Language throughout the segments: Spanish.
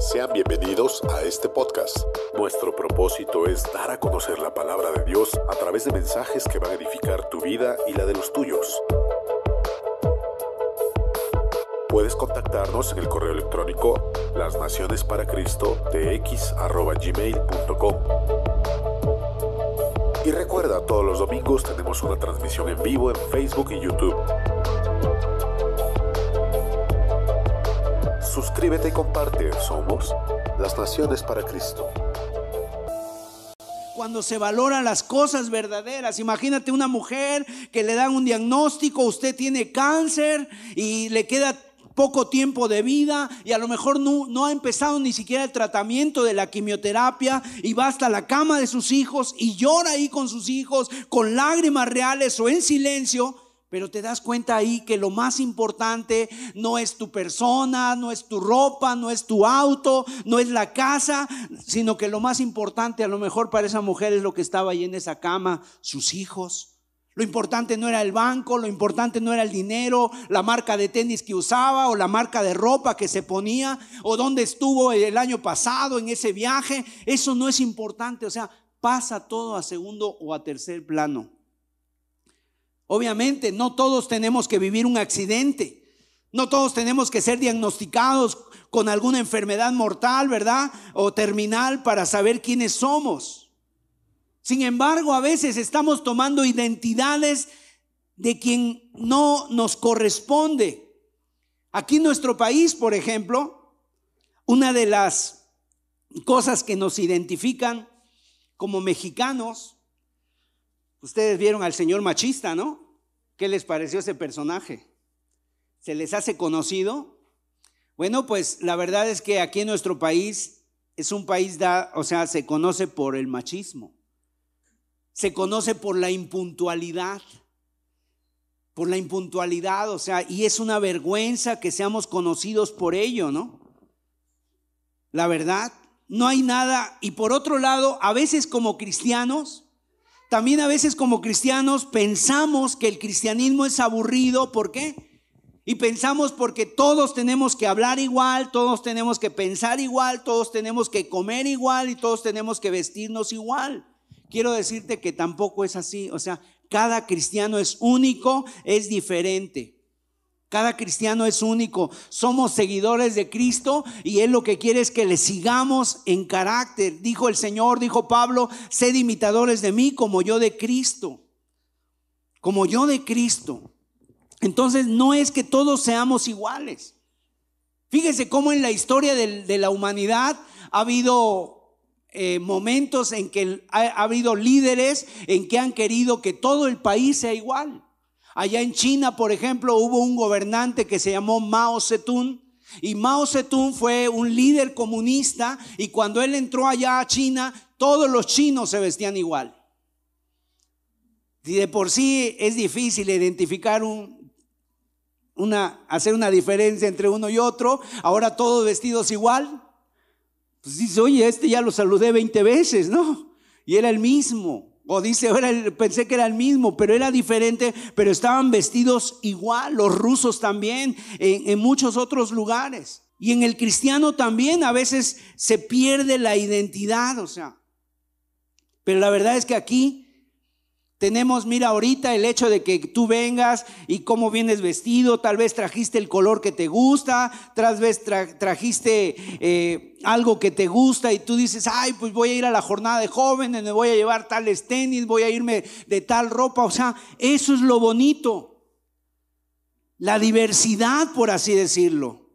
Sean bienvenidos a este podcast. Nuestro propósito es dar a conocer la palabra de Dios a través de mensajes que van a edificar tu vida y la de los tuyos. Puedes contactarnos en el correo electrónico lasnacionesparacristo.tx@gmail.com. Y recuerda, todos los domingos tenemos una transmisión en vivo en Facebook y YouTube. Suscríbete y comparte. Somos las Naciones para Cristo. Cuando se valoran las cosas verdaderas, imagínate una mujer que le dan un diagnóstico, usted tiene cáncer y le queda poco tiempo de vida y a lo mejor no, no, ha empezado ni siquiera el tratamiento de la quimioterapia y va hasta la cama de sus hijos y llora ahí con sus hijos con lágrimas reales o en silencio pero te das cuenta ahí que lo más importante no es tu persona, no es tu ropa, no es tu auto, no es la casa, sino que lo más importante a lo mejor para esa mujer es lo que estaba ahí en esa cama, sus hijos. Lo importante no era el banco, lo importante no era el dinero, la marca de tenis que usaba o la marca de ropa que se ponía o dónde estuvo el año pasado en ese viaje. Eso no es importante, o sea, pasa todo a segundo o a tercer plano. Obviamente, no todos tenemos que vivir un accidente. No todos tenemos que ser diagnosticados con alguna enfermedad mortal, ¿verdad? O terminal para saber quiénes somos. Sin embargo, a veces estamos tomando identidades de quien no nos corresponde. Aquí en nuestro país, por ejemplo, una de las cosas que nos identifican como mexicanos Ustedes vieron al señor machista, ¿no? ¿Qué les pareció ese personaje? ¿Se les hace conocido? Bueno, pues la verdad es que aquí en nuestro país es un país, da, o sea, se conoce por el machismo, se conoce por la impuntualidad, por la impuntualidad, o sea, y es una vergüenza que seamos conocidos por ello, ¿no? La verdad, no hay nada, y por otro lado, a veces como cristianos, también a veces como cristianos pensamos que el cristianismo es aburrido. ¿Por qué? Y pensamos porque todos tenemos que hablar igual, todos tenemos que pensar igual, todos tenemos que comer igual y todos tenemos que vestirnos igual. Quiero decirte que tampoco es así. O sea, cada cristiano es único, es diferente. Cada cristiano es único. Somos seguidores de Cristo y Él lo que quiere es que le sigamos en carácter. Dijo el Señor, dijo Pablo, sed imitadores de mí como yo de Cristo. Como yo de Cristo. Entonces no es que todos seamos iguales. Fíjese cómo en la historia de, la humanidad ha habido eh, momentos en que ha habido líderes en que han querido que todo el país sea igual. Allá en China, por ejemplo, hubo un gobernante que se llamó Mao Zedong. Y Mao Zedong fue un líder comunista y cuando él entró allá a China, todos los chinos se vestían igual. Y de por sí es difícil identificar un, una, hacer una diferencia entre uno y otro, ahora todos vestidos igual. Pues dice, oye, este ya lo saludé 20 veces, ¿no? Y era el mismo. O dice, ahora pensé que era el mismo, pero era diferente, pero estaban vestidos igual, los rusos también, en, en muchos otros lugares. Y en el cristiano también a veces se pierde la identidad, o sea. Pero la verdad es que aquí tenemos, mira, ahorita el hecho de que tú vengas y cómo vienes vestido, tal vez trajiste el color que te gusta, tal vez trajiste eh, algo que te gusta y tú dices, ay, pues voy a ir a la jornada de jóvenes, me voy a llevar tales tenis, voy a irme de tal ropa, o sea, eso es lo bonito, la diversidad, por así decirlo.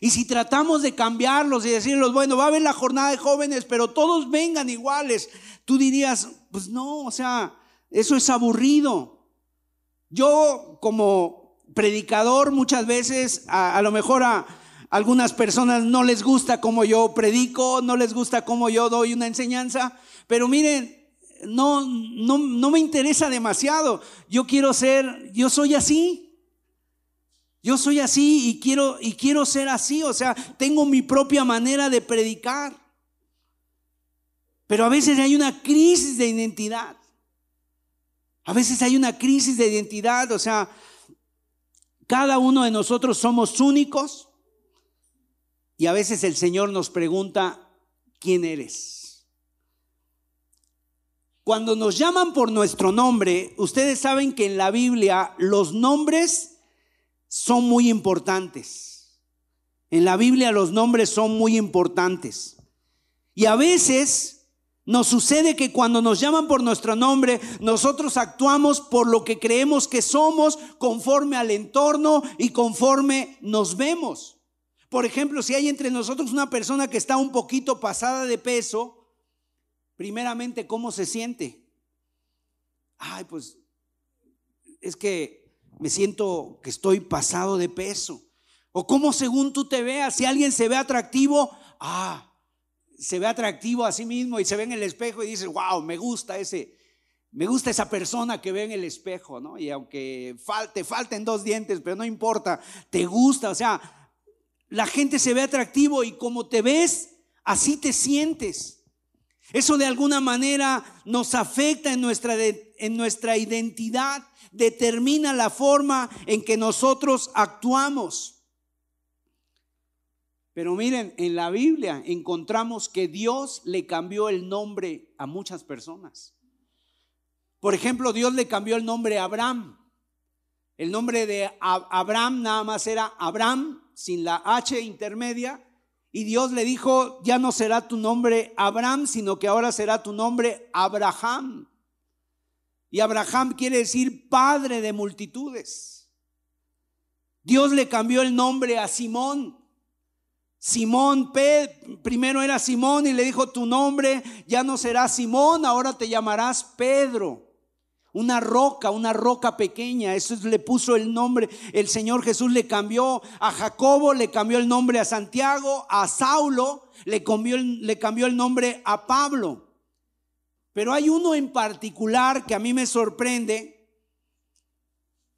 Y si tratamos de cambiarlos y decirlos, bueno, va a haber la jornada de jóvenes, pero todos vengan iguales, tú dirías, pues no, o sea, eso es aburrido. Yo como predicador muchas veces, a, lo mejor a algunas personas no les gusta cómo yo predico, no les gusta cómo yo doy una enseñanza, pero miren, no, no, no me interesa demasiado. Yo quiero ser, yo soy así. Yo soy así y quiero, y quiero ser así, o sea, tengo mi propia manera de predicar. Pero a veces hay una crisis de identidad. A veces hay una crisis de identidad, o sea, cada uno de nosotros somos únicos. Y a veces el Señor nos pregunta, ¿quién eres? Cuando nos llaman por nuestro nombre, ustedes saben que en la Biblia los nombres son muy importantes. En la Biblia los nombres son muy importantes. Y a veces nos sucede que cuando nos llaman por nuestro nombre, nosotros actuamos por lo que creemos que somos, conforme al entorno y conforme nos vemos. Por ejemplo, si hay entre nosotros una persona que está un poquito pasada de peso, primeramente, ¿cómo se siente? Ay, pues es que me siento que estoy pasado de peso. O cómo según tú te veas, si alguien se ve atractivo, ah, se ve atractivo a sí mismo y se ve en el espejo y dice, wow, me gusta ese, me gusta esa persona que ve en el espejo, ¿no? Y aunque falte, falten dos dientes, pero no importa, te gusta, o sea, la gente se ve atractivo y como te ves, así te sientes. Eso de alguna manera nos afecta en nuestra, en nuestra identidad, determina la forma en que nosotros actuamos. Pero miren, en la Biblia encontramos que Dios le cambió el nombre a muchas personas. Por ejemplo, Dios le cambió el nombre a Abraham. El nombre de Abraham nada más era Abraham sin la H intermedia. Y Dios le dijo, ya no será tu nombre Abraham, sino que ahora será tu nombre Abraham. Y Abraham quiere decir padre de multitudes. Dios le cambió el nombre a Simón. Simón, primero era Simón y le dijo, tu nombre ya no será Simón, ahora te llamarás Pedro una roca, una roca pequeña. Eso le puso el nombre. El Señor Jesús le cambió a Jacobo, le cambió el nombre a Santiago, a Saulo, le cambió, le cambió el nombre a Pablo. Pero hay uno en particular que a mí me sorprende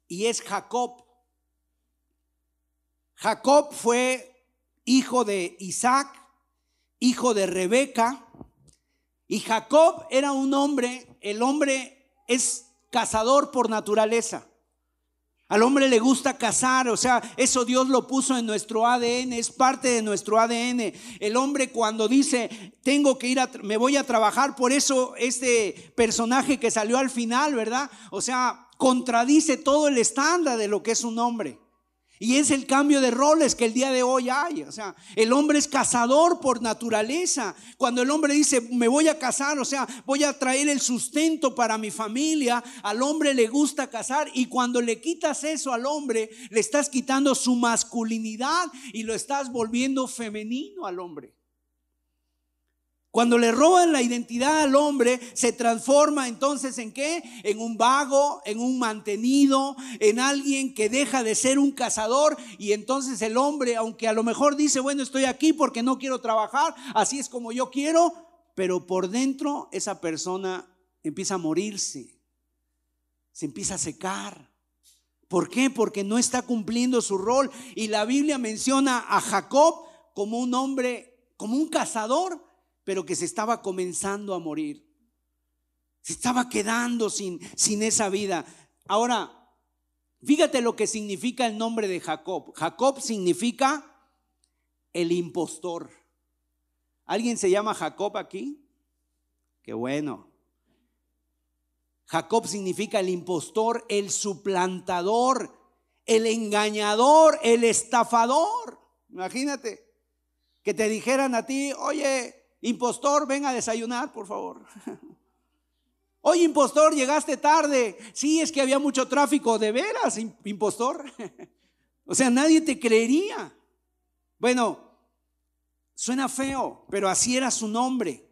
y es Jacob. Jacob fue hijo de Isaac, hijo de Rebeca, y Jacob era un hombre, el hombre es cazador por naturaleza. Al hombre le gusta cazar, o sea, eso Dios lo puso en nuestro ADN, es parte de nuestro ADN. El hombre cuando dice, tengo que ir a, me voy a trabajar, por eso este personaje que salió al final, ¿verdad? O sea, contradice todo el estándar de lo que es un hombre. Y es el cambio de roles que el día de hoy hay. O sea, el hombre es cazador por naturaleza. Cuando el hombre dice, me voy a casar, o sea, voy a traer el sustento para mi familia, al hombre le gusta cazar. Y cuando le quitas eso al hombre, le estás quitando su masculinidad y lo estás volviendo femenino al hombre. Cuando le roban la identidad al hombre, se transforma entonces en qué? En un vago, en un mantenido, en alguien que deja de ser un cazador y entonces el hombre, aunque a lo mejor dice, bueno, estoy aquí porque no quiero trabajar, así es como yo quiero, pero por dentro esa persona empieza a morirse, se empieza a secar. ¿Por qué? Porque no está cumpliendo su rol. Y la Biblia menciona a Jacob como un hombre, como un cazador pero que se estaba comenzando a morir. Se estaba quedando sin, sin esa vida. Ahora, fíjate lo que significa el nombre de Jacob. Jacob significa el impostor. ¿Alguien se llama Jacob aquí? Qué bueno. Jacob significa el impostor, el suplantador, el engañador, el estafador. Imagínate que te dijeran a ti, oye, Impostor, ven a desayunar, por favor. Oye, impostor, llegaste tarde. Sí, es que había mucho tráfico. ¿De veras, impostor? o sea, nadie te creería. Bueno, suena feo, pero así era su nombre.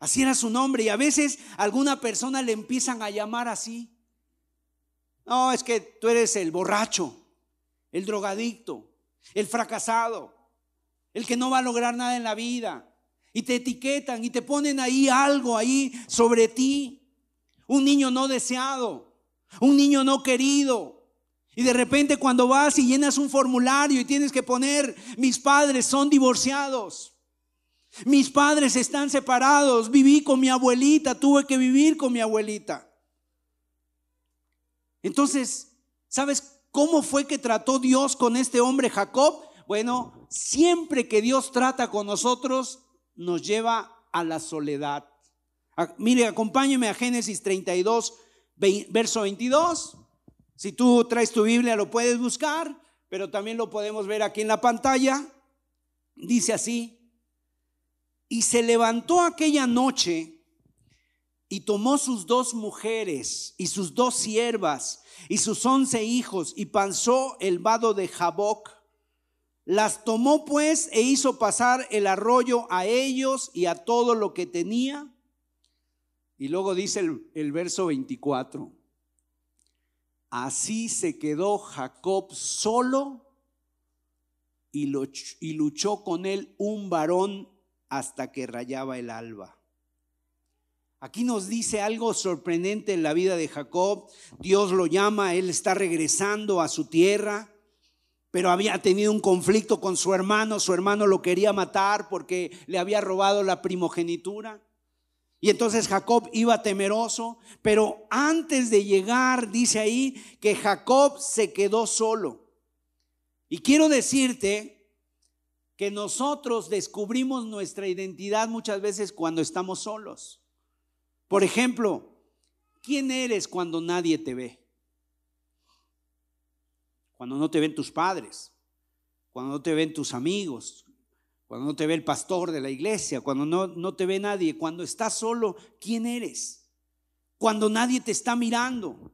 Así era su nombre. Y a veces alguna persona le empiezan a llamar así. No, es que tú eres el borracho, el drogadicto, el fracasado, el que no va a lograr nada en la vida y te etiquetan y te ponen ahí algo ahí sobre ti. Un niño no deseado, un niño no querido. Y de repente cuando vas y llenas un formulario y tienes que poner, mis padres son divorciados. Mis padres están separados, viví con mi abuelita, tuve que vivir con mi abuelita. Entonces, ¿sabes cómo fue que trató Dios con este hombre Jacob? bueno, siempre que Dios trata con nosotros, nos lleva a la soledad. Mire, acompáñeme a Génesis 32, verso 22. Si tú traes tu Biblia lo puedes buscar, pero también lo podemos ver aquí en la pantalla. Dice así, y se levantó aquella noche y tomó sus dos mujeres y sus dos siervas y sus once hijos y pasó el vado de Jaboc. Las tomó pues e hizo pasar el arroyo a ellos y a todo lo que tenía. Y luego dice el, verso 24. Así se quedó Jacob solo y, y luchó con él un varón hasta que rayaba el alba. Aquí nos dice algo sorprendente en la vida de Jacob. Dios lo llama, él está regresando a su tierra, pero había tenido un conflicto con su hermano. Su hermano lo quería matar porque le había robado la primogenitura. Y entonces Jacob iba temeroso, pero antes de llegar, dice ahí, que Jacob se quedó solo. Y quiero decirte que nosotros descubrimos nuestra identidad muchas veces cuando estamos solos. Por ejemplo, ¿quién eres cuando nadie te ve? Cuando no te ven tus padres, cuando no te ven tus amigos, cuando no te ve el pastor de la iglesia, cuando no, no te ve nadie, cuando estás solo, ¿quién eres? Cuando nadie te está mirando,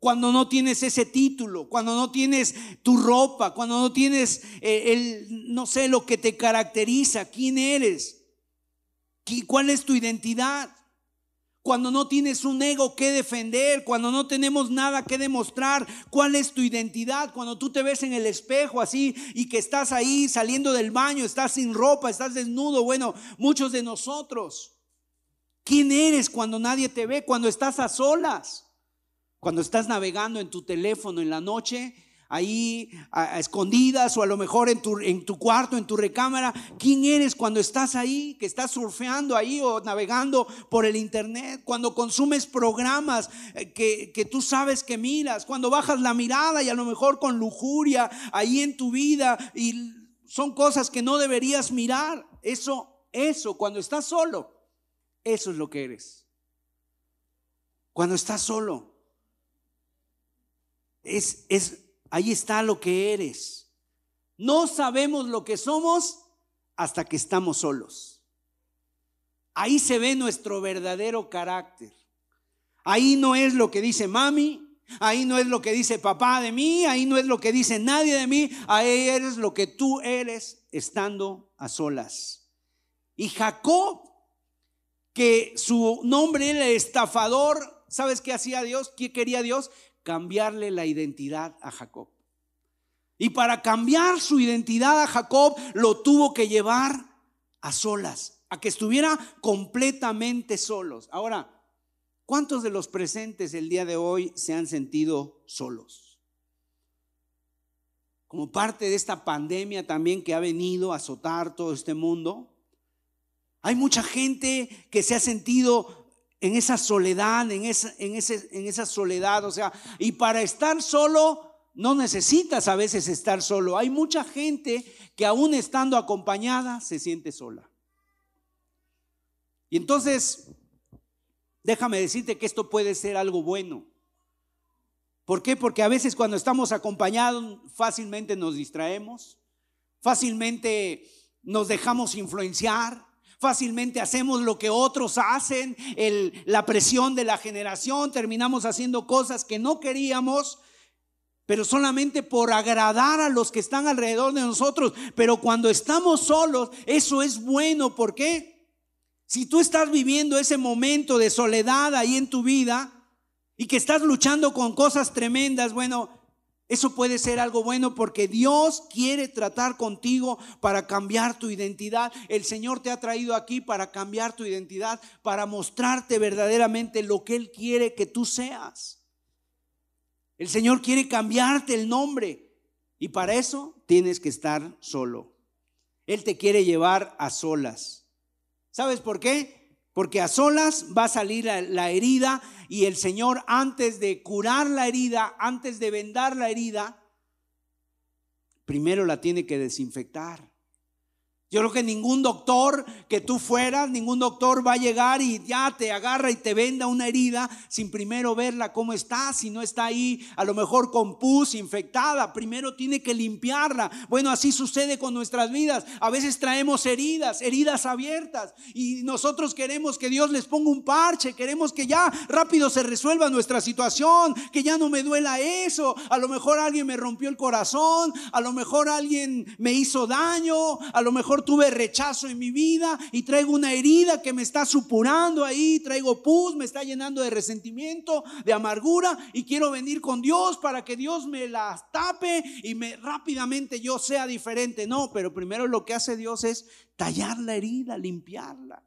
cuando no tienes ese título, cuando no tienes tu ropa, cuando no tienes eh, el, no sé, lo que te caracteriza, ¿quién eres? ¿Cuál es tu identidad? Cuando no tienes un ego que defender, cuando no tenemos nada que demostrar, cuál es tu identidad, cuando tú te ves en el espejo así y que estás ahí saliendo del baño, estás sin ropa, estás desnudo, bueno, muchos de nosotros. ¿Quién eres cuando nadie te ve? Cuando estás a solas, cuando estás navegando en tu teléfono en la noche ahí escondidas o a lo mejor en tu, en tu cuarto, en tu recámara. ¿Quién eres cuando estás ahí, que estás surfeando ahí o navegando por el internet? Cuando consumes programas eh, que, que tú sabes que miras, cuando bajas la mirada y a lo mejor con lujuria ahí en tu vida y son cosas que no deberías mirar. Eso, eso, cuando estás solo, eso es lo que eres. Cuando estás solo. Es, es, Ahí está lo que eres. No sabemos lo que somos hasta que estamos solos. Ahí se ve nuestro verdadero carácter. Ahí no es lo que dice mami, ahí no es lo que dice papá de mí, ahí no es lo que dice nadie de mí, ahí eres lo que tú eres estando a solas. Y Jacob, que su nombre era estafador, ¿sabes qué hacía Dios? ¿Qué quería Dios? Cambiarle la identidad a Jacob. Y para cambiar su identidad a Jacob lo tuvo que llevar a solas, a que estuviera completamente solos. Ahora, ¿cuántos de los presentes el día de hoy se han sentido solos? Como parte de esta pandemia también que ha venido a azotar todo este mundo, hay mucha gente que se ha sentido en esa soledad, en esa, en, ese, en esa soledad. O sea, y para estar solo, no necesitas a veces estar solo. Hay mucha gente que aún estando acompañada se siente sola. Y entonces, déjame decirte que esto puede ser algo bueno. ¿Por qué? Porque a veces cuando estamos acompañados fácilmente nos distraemos, fácilmente nos dejamos influenciar, Fácilmente hacemos lo que otros hacen, la presión de la generación, terminamos haciendo cosas que no queríamos, pero solamente por agradar a los que están alrededor de nosotros. Pero cuando estamos solos, eso es bueno. ¿Por qué? Si tú estás viviendo ese momento de soledad ahí en tu vida y que estás luchando con cosas tremendas, bueno, eso puede ser algo bueno porque Dios quiere tratar contigo para cambiar tu identidad. El Señor te ha traído aquí para cambiar tu identidad, para mostrarte verdaderamente lo que Él quiere que tú seas. El Señor quiere cambiarte el nombre y para eso tienes que estar solo. Él te quiere llevar a solas. ¿Sabes por qué? Porque a solas va a salir la, herida y el Señor antes de curar la herida, antes de vendar la herida, primero la tiene que desinfectar. Yo creo que ningún doctor que tú fueras, ningún doctor va a llegar y ya te agarra y te venda una herida sin primero verla cómo está, si no está ahí, a lo mejor con pus, infectada, primero tiene que limpiarla. Bueno, así sucede con nuestras vidas. A veces traemos heridas, heridas abiertas y nosotros queremos que Dios les ponga un parche, queremos que ya rápido se resuelva nuestra situación, que ya no me duela eso. A lo mejor alguien me rompió el corazón, a lo mejor alguien me hizo daño, a lo mejor tuve rechazo en mi vida y traigo una herida que me está supurando ahí, traigo pus, me está llenando de resentimiento, de amargura y quiero venir con Dios para que Dios me las tape y me rápidamente yo sea diferente. No, pero primero lo que hace Dios es tallar la herida, limpiarla.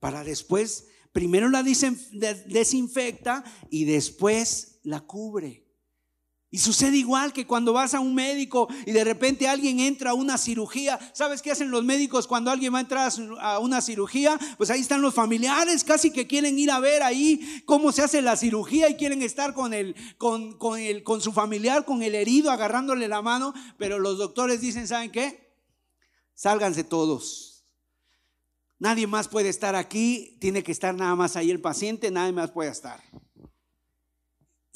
Para después, primero la desinfecta y después la cubre. Y sucede igual que cuando vas a un médico y de repente alguien entra a una cirugía. ¿Sabes qué hacen los médicos cuando alguien va a entrar a una cirugía? Pues ahí están los familiares, casi que quieren ir a ver ahí cómo se hace la cirugía y quieren estar con, el, con, con, el, con su familiar, con el herido, agarrándole la mano. Pero los doctores dicen, ¿saben qué? Sálganse todos. Nadie más puede estar aquí, tiene que estar nada más ahí el paciente, nadie más puede estar.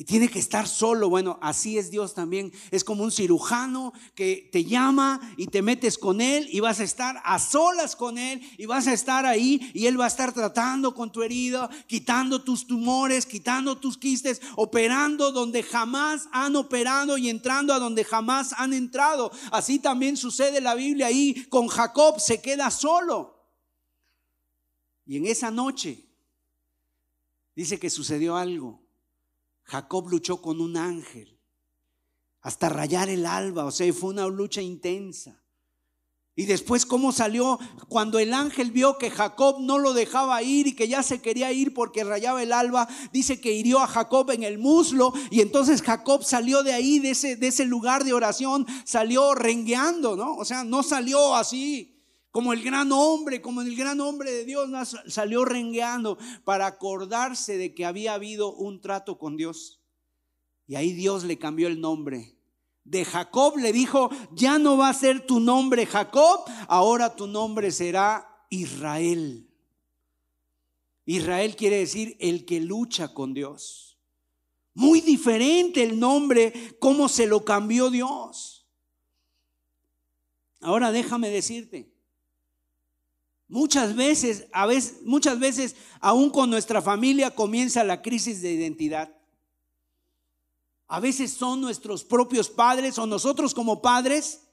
Y tiene que estar solo. Bueno, así es Dios también. Es como un cirujano que te llama y te metes con él y vas a estar a solas con él y vas a estar ahí y él va a estar tratando con tu herida, quitando tus tumores, quitando tus quistes, operando donde jamás han operado y entrando a donde jamás han entrado. Así también sucede la Biblia ahí con Jacob, se queda solo. Y en esa noche dice que sucedió algo. Jacob luchó con un ángel hasta rayar el alba, o sea, fue una lucha intensa. Y después cómo salió cuando el ángel vio que Jacob no lo dejaba ir y que ya se quería ir porque rayaba el alba, dice que hirió a Jacob en el muslo y entonces Jacob salió de ahí, de ese, lugar de oración, salió rengueando, ¿no? O sea, no salió así como el gran hombre, como el gran hombre de Dios, salió rengueando para acordarse de que había habido un trato con Dios. Y ahí Dios le cambió el nombre. De Jacob le dijo, ya no va a ser tu nombre Jacob, ahora tu nombre será Israel. Israel quiere decir el que lucha con Dios. Muy diferente el nombre, cómo se lo cambió Dios. Ahora déjame decirte, Muchas veces, a veces, muchas veces, aún con nuestra familia comienza la crisis de identidad. A veces son nuestros propios padres o nosotros como padres.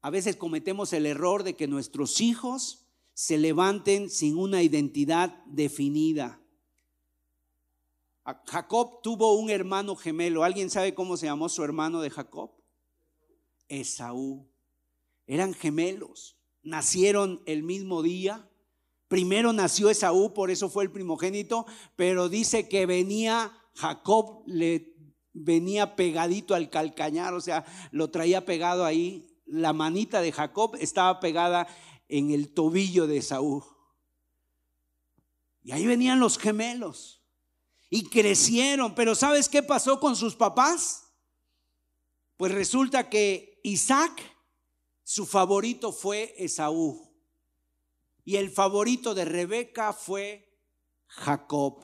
A veces cometemos el error de que nuestros hijos se levanten sin una identidad definida. Jacob tuvo un hermano gemelo. ¿Alguien sabe cómo se llamó su hermano de Jacob? Esaú. Eran gemelos nacieron el mismo día. Primero nació Esaú, por eso fue el primogénito, pero dice que venía Jacob, le venía pegadito al calcañar, o sea, lo traía pegado ahí. La manita de Jacob estaba pegada en el tobillo de Esaú. Y ahí venían los gemelos y crecieron, pero ¿sabes qué pasó con sus papás? Pues resulta que Isaac su favorito fue Esaú. Y el favorito de Rebeca fue Jacob.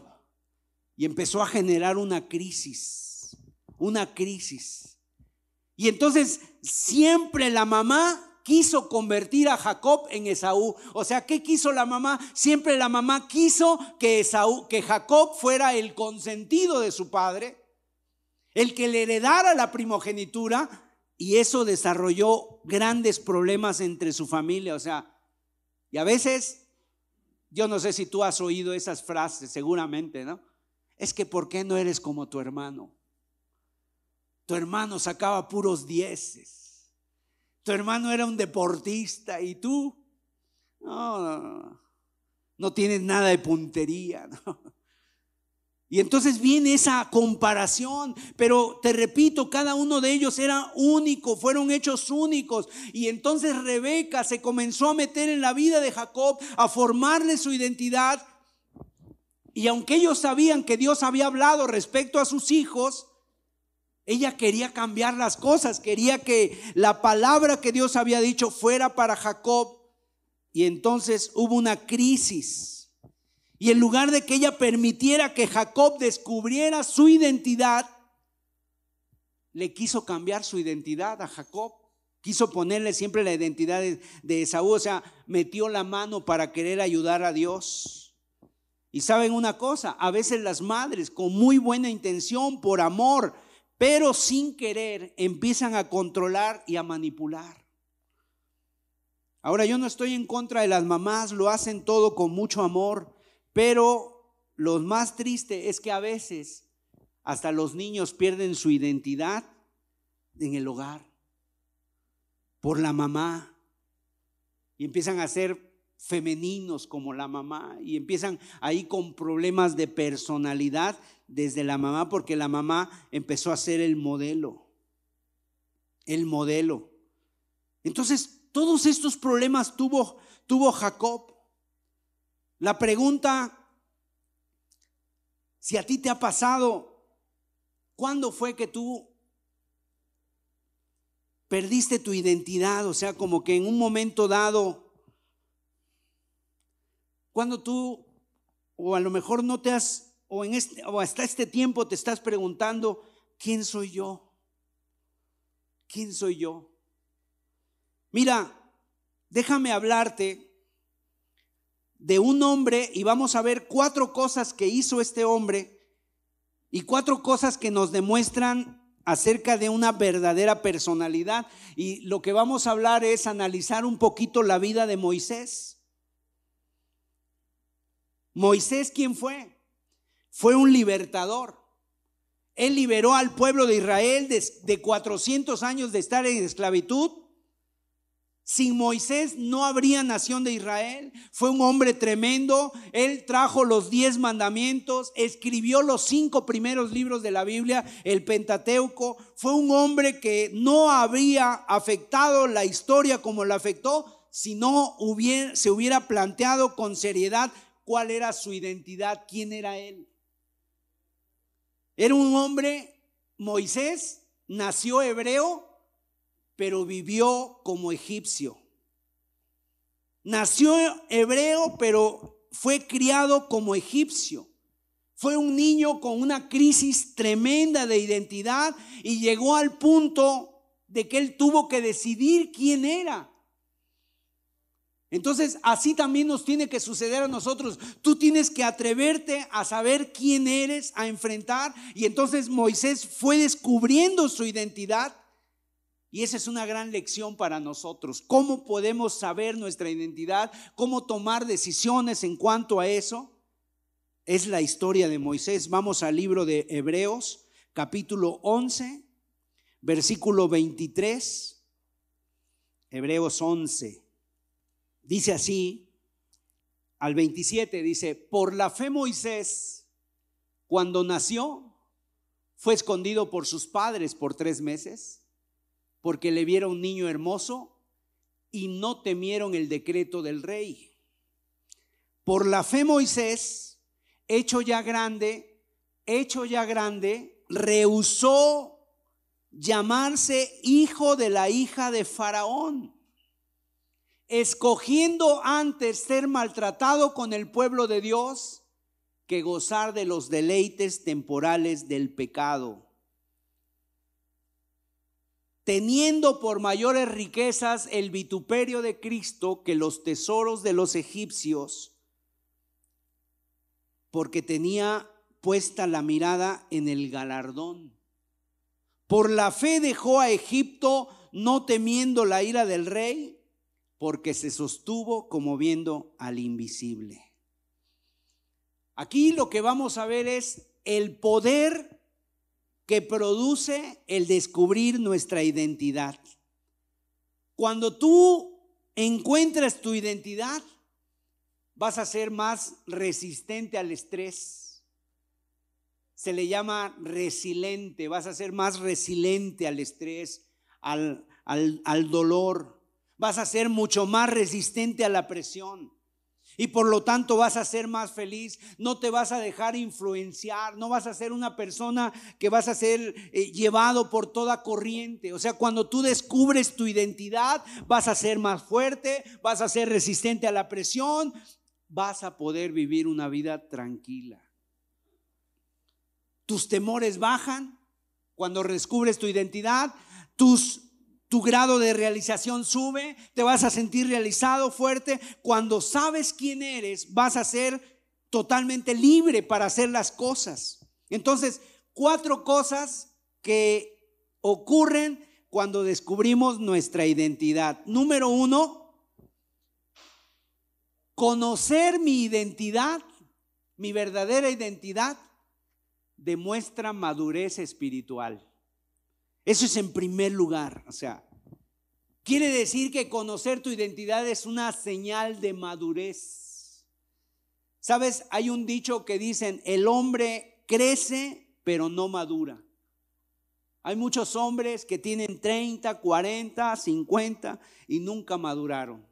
Y empezó a generar una crisis, una crisis. Y entonces siempre la mamá quiso convertir a Jacob en Esaú. O sea, ¿qué quiso la mamá? Siempre la mamá quiso que Esaú, que Jacob fuera el consentido de su padre, el que le heredara la primogenitura, y eso desarrolló grandes problemas entre su familia. O sea, y a veces, yo no sé si tú has oído esas frases, seguramente, ¿no? Es que ¿por qué no eres como tu hermano? Tu hermano sacaba puros dieces. Tu hermano era un deportista y tú no, no, no tienes nada de puntería. ¿no? Y entonces viene esa comparación, pero te repito, cada uno de ellos era único, fueron hechos únicos. Y entonces Rebeca se comenzó a meter en la vida de Jacob, a formarle su identidad. Y aunque ellos sabían que Dios había hablado respecto a sus hijos, Ella quería cambiar las cosas, quería que la palabra que Dios había dicho fuera para Jacob. Y entonces hubo una crisis. Y en lugar de que ella permitiera que Jacob descubriera su identidad, le quiso cambiar su identidad a Jacob. Quiso ponerle siempre la identidad de, Esaú, o sea, metió la mano para querer ayudar a Dios. Y saben una cosa, a veces las madres con muy buena intención, por amor, pero sin querer empiezan a controlar y a manipular. Ahora yo no estoy en contra de las mamás, lo hacen todo con mucho amor, pero lo más triste es que a veces hasta los niños pierden su identidad en el hogar por la mamá y empiezan a ser femeninos como la mamá y empiezan ahí con problemas de personalidad desde la mamá porque la mamá empezó a ser el modelo, el modelo. Entonces, todos estos problemas tuvo, tuvo Jacob. La pregunta, si a ti te ha pasado, ¿cuándo fue que tú perdiste tu identidad? O sea, como que en un momento dado, cuando tú, o a lo mejor no te has o, en este, o hasta este tiempo te estás preguntando, ¿quién soy yo? ¿Quién soy yo? Mira, déjame hablarte de un hombre y vamos a ver cuatro cosas que hizo este hombre y cuatro cosas que nos demuestran acerca de una verdadera personalidad. Y lo que vamos a hablar es analizar un poquito la vida de Moisés. Moisés, ¿quién fue? fue un libertador. Él liberó al pueblo de Israel de, 400 años de estar en esclavitud. Sin Moisés no habría nación de Israel. Fue un hombre tremendo. Él trajo los diez mandamientos, escribió los cinco primeros libros de la Biblia, el Pentateuco. Fue un hombre que no habría afectado la historia como la afectó si no hubiera, se hubiera planteado con seriedad cuál era su identidad, quién era él. Era un hombre, Moisés, nació hebreo, pero vivió como egipcio. Nació hebreo, pero fue criado como egipcio. Fue un niño con una crisis tremenda de identidad y llegó al punto de que él tuvo que decidir quién era. Entonces, así también nos tiene que suceder a nosotros. Tú tienes que atreverte a saber quién eres, a enfrentar. Y entonces Moisés fue descubriendo su identidad. Y esa es una gran lección para nosotros. ¿Cómo podemos saber nuestra identidad? ¿Cómo tomar decisiones en cuanto a eso? Es la historia de Moisés. Vamos al libro de Hebreos, capítulo 11, versículo 23. Hebreos 11. Dice así, al 27 dice, por la fe Moisés, cuando nació, fue escondido por sus padres por tres meses, porque le vieron un niño hermoso y no temieron el decreto del rey. Por la fe Moisés, hecho ya grande, hecho ya grande, rehusó llamarse hijo de la hija de Faraón escogiendo antes ser maltratado con el pueblo de Dios que gozar de los deleites temporales del pecado. Teniendo por mayores riquezas el vituperio de Cristo que los tesoros de los egipcios, porque tenía puesta la mirada en el galardón. Por la fe dejó a Egipto, no temiendo la ira del rey, porque se sostuvo como viendo al invisible. Aquí lo que vamos a ver es el poder que produce el descubrir nuestra identidad. Cuando tú encuentras tu identidad, vas a ser más resistente al estrés. Se le llama resiliente, vas a ser más resiliente al estrés, al, al, al dolor vas a ser mucho más resistente a la presión. Y por lo tanto vas a ser más feliz, no te vas a dejar influenciar, no vas a ser una persona que vas a ser eh, llevado por toda corriente. O sea, cuando tú descubres tu identidad, vas a ser más fuerte, vas a ser resistente a la presión, vas a poder vivir una vida tranquila. Tus temores bajan cuando descubres tu identidad, tus tu grado de realización sube, te vas a sentir realizado, fuerte. Cuando sabes quién eres, vas a ser totalmente libre para hacer las cosas. Entonces, cuatro cosas que ocurren cuando descubrimos nuestra identidad. Número uno, conocer mi identidad, mi verdadera identidad, demuestra madurez espiritual. Eso es en primer lugar. O sea, quiere decir que conocer tu identidad es una señal de madurez. Sabes, hay un dicho que dicen, el hombre crece pero no madura. Hay muchos hombres que tienen 30, 40, 50 y nunca maduraron.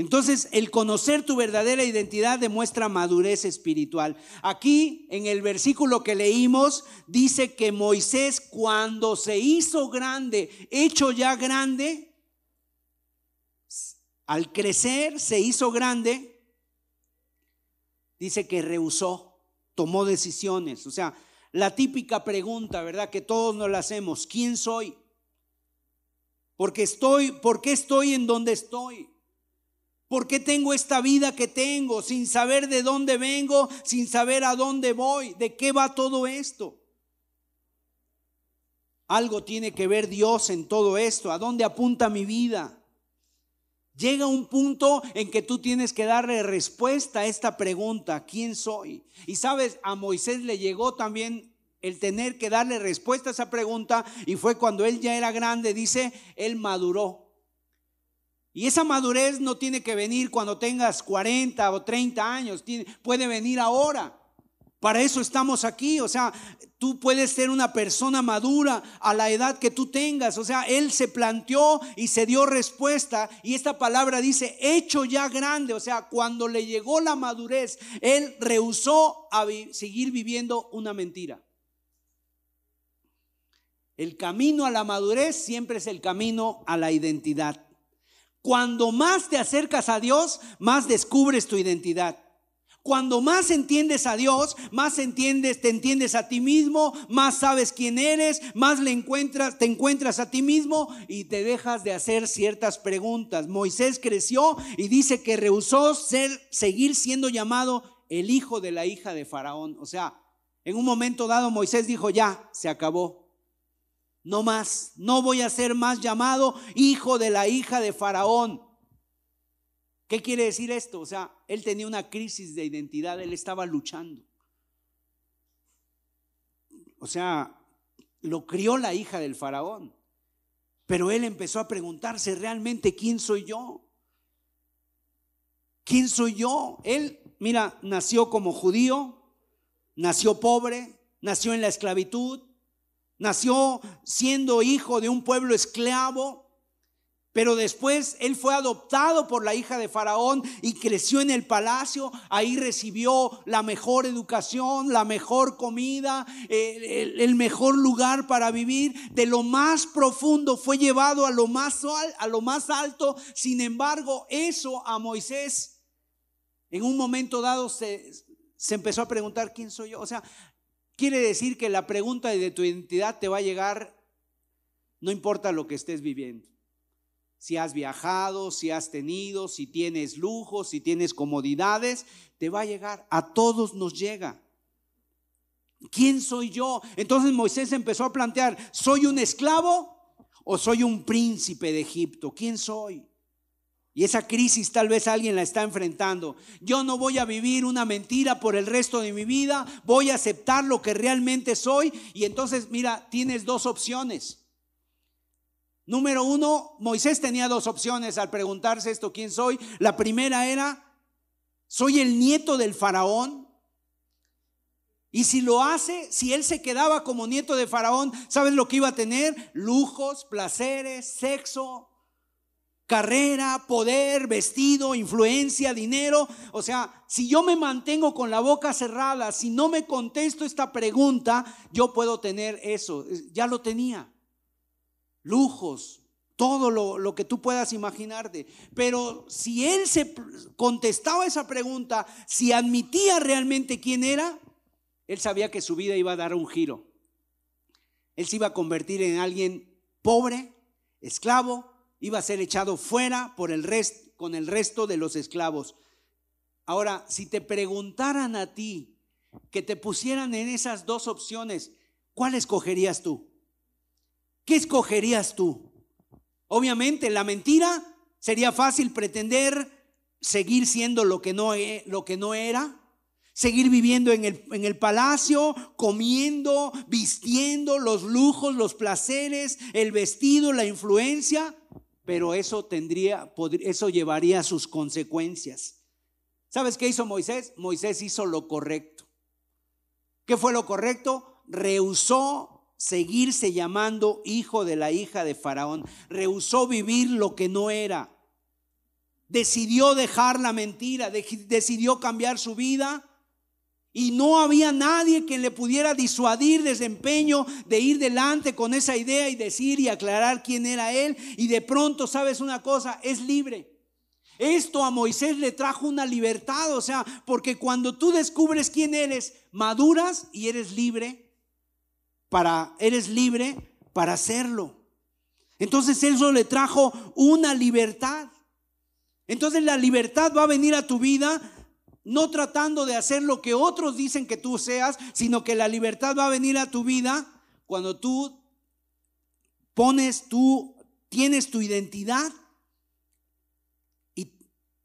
Entonces, el conocer tu verdadera identidad demuestra madurez espiritual. Aquí, en el versículo que leímos, dice que Moisés cuando se hizo grande, hecho ya grande, al crecer se hizo grande, dice que rehusó, tomó decisiones. O sea, la típica pregunta, ¿verdad? Que todos nos la hacemos, ¿quién soy? Porque estoy, ¿por qué estoy en donde estoy? ¿Por qué tengo esta vida que tengo sin saber de dónde vengo, sin saber a dónde voy? ¿De qué va todo esto? Algo tiene que ver Dios en todo esto. ¿A dónde apunta mi vida? Llega un punto en que tú tienes que darle respuesta a esta pregunta, ¿quién soy? Y sabes, a Moisés le llegó también el tener que darle respuesta a esa pregunta y fue cuando él ya era grande, dice, él maduró. Y esa madurez no tiene que venir cuando tengas 40 o 30 años, puede venir ahora. Para eso estamos aquí, o sea, tú puedes ser una persona madura a la edad que tú tengas, o sea, él se planteó y se dio respuesta y esta palabra dice, hecho ya grande, o sea, cuando le llegó la madurez, él rehusó a seguir viviendo una mentira. El camino a la madurez siempre es el camino a la identidad. Cuando más te acercas a Dios, más descubres tu identidad. Cuando más entiendes a Dios, más entiendes, te entiendes a ti mismo, más sabes quién eres, más le encuentras, te encuentras a ti mismo y te dejas de hacer ciertas preguntas. Moisés creció y dice que rehusó ser, seguir siendo llamado el hijo de la hija de Faraón. O sea, en un momento dado Moisés dijo, ya, se acabó. No más, no voy a ser más llamado hijo de la hija de Faraón. ¿Qué quiere decir esto? O sea, él tenía una crisis de identidad, él estaba luchando. O sea, lo crió la hija del faraón. Pero él empezó a preguntarse realmente quién soy yo. ¿Quién soy yo? Él, mira, nació como judío, nació pobre, nació en la esclavitud, Nació siendo hijo de un pueblo esclavo, pero después él fue adoptado por la hija de Faraón y creció en el palacio. Ahí recibió la mejor educación, la mejor comida, el, mejor lugar para vivir. De lo más profundo fue llevado a lo más, alto. Sin embargo, eso a Moisés en un momento dado se, se empezó a preguntar, ¿quién soy yo? O sea, Quiere decir que la pregunta de tu identidad te va a llegar no importa lo que estés viviendo. Si has viajado, si has tenido, si tienes lujos, si tienes comodidades, te va a llegar. A todos nos llega. ¿Quién soy yo? Entonces Moisés empezó a plantear, ¿soy un esclavo o soy un príncipe de Egipto? ¿Quién soy? Y esa crisis tal vez alguien la está enfrentando. Yo no voy a vivir una mentira por el resto de mi vida, voy a aceptar lo que realmente soy. Y entonces, mira, tienes dos opciones. Número uno, Moisés tenía dos opciones al preguntarse esto, ¿quién soy? La primera era, soy el nieto del faraón. Y si lo hace, si él se quedaba como nieto de faraón, ¿sabes lo que iba a tener? Lujos, placeres, sexo, carrera, poder, vestido, influencia, dinero. O sea, si yo me mantengo con la boca cerrada, si no me contesto esta pregunta, yo puedo tener eso. Ya lo tenía. Lujos, todo lo, lo, que tú puedas imaginarte. Pero si él se contestaba esa pregunta, si admitía realmente quién era, él sabía que su vida iba a dar un giro. Él se iba a convertir en alguien pobre, esclavo, iba a ser echado fuera por el resto, con el resto de los esclavos. Ahora, si te preguntaran a ti, que te pusieran en esas dos opciones, ¿cuál escogerías tú? ¿Qué escogerías tú? Obviamente, la mentira sería fácil pretender seguir siendo lo que no, e, lo que no era, seguir viviendo en el, en el, palacio, comiendo, vistiendo los lujos, los placeres, el vestido, la influencia pero eso tendría, eso llevaría a sus consecuencias. ¿Sabes qué hizo Moisés? Moisés hizo lo correcto. ¿Qué fue lo correcto? Rehusó seguirse llamando hijo de la hija de Faraón. Rehusó vivir lo que no era. Decidió dejar la mentira, decidió cambiar su vida y no había nadie que le pudiera disuadir desempeño de ir delante con esa idea y decir y aclarar quién era él. Y de pronto, ¿sabes una cosa? Es libre. Esto a Moisés le trajo una libertad, o sea, porque cuando tú descubres quién eres, maduras y eres libre para eres libre para hacerlo. Entonces eso le trajo una libertad. Entonces la libertad va a venir a tu vida no tratando de hacer lo que otros dicen que tú seas, sino que la libertad va a venir a tu vida cuando tú pones, tú tienes tu identidad y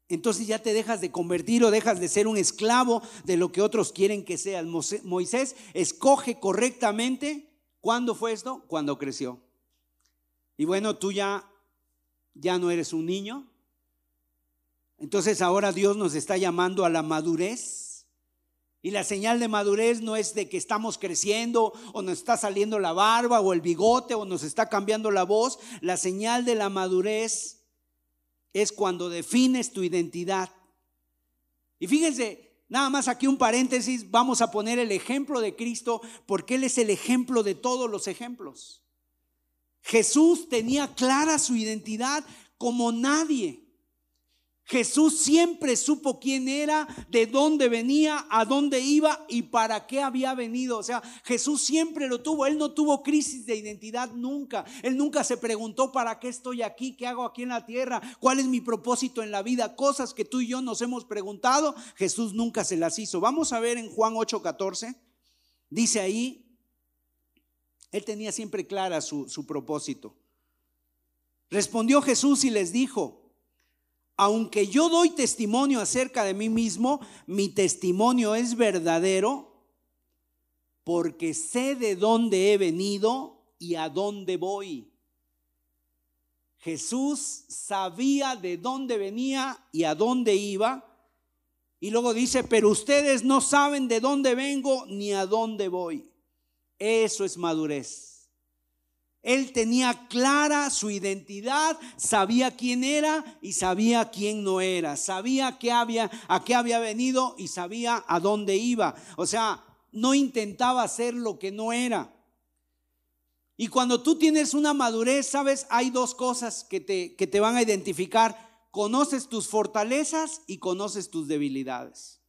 entonces ya te dejas de convertir o dejas de ser un esclavo de lo que otros quieren que seas. Moisés escoge correctamente. ¿Cuándo fue esto? Cuando creció. Y bueno, tú ya, ya no eres un niño, entonces ahora Dios nos está llamando a la madurez. Y la señal de madurez no es de que estamos creciendo o nos está saliendo la barba o el bigote o nos está cambiando la voz. La señal de la madurez es cuando defines tu identidad. Y fíjense, nada más aquí un paréntesis, vamos a poner el ejemplo de Cristo porque Él es el ejemplo de todos los ejemplos. Jesús tenía clara su identidad como nadie. Jesús siempre supo quién era, de dónde venía, a dónde iba y para qué había venido. O sea, Jesús siempre lo tuvo. Él no tuvo crisis de identidad nunca. Él nunca se preguntó para qué estoy aquí, qué hago aquí en la tierra, cuál es mi propósito en la vida. Cosas que tú y yo nos hemos preguntado, Jesús nunca se las hizo. Vamos a ver en Juan 8:14. Dice ahí, él tenía siempre clara su, su propósito. Respondió Jesús y les dijo, aunque yo doy testimonio acerca de mí mismo, mi testimonio es verdadero porque sé de dónde he venido y a dónde voy. Jesús sabía de dónde venía y a dónde iba. Y luego dice, pero ustedes no saben de dónde vengo ni a dónde voy. Eso es madurez. Él tenía clara su identidad, sabía quién era y sabía quién no era, sabía que había, a qué había venido y sabía a dónde iba. O sea, no intentaba hacer lo que no era. Y cuando tú tienes una madurez, sabes, hay dos cosas que te, que te van a identificar. Conoces tus fortalezas y conoces tus debilidades.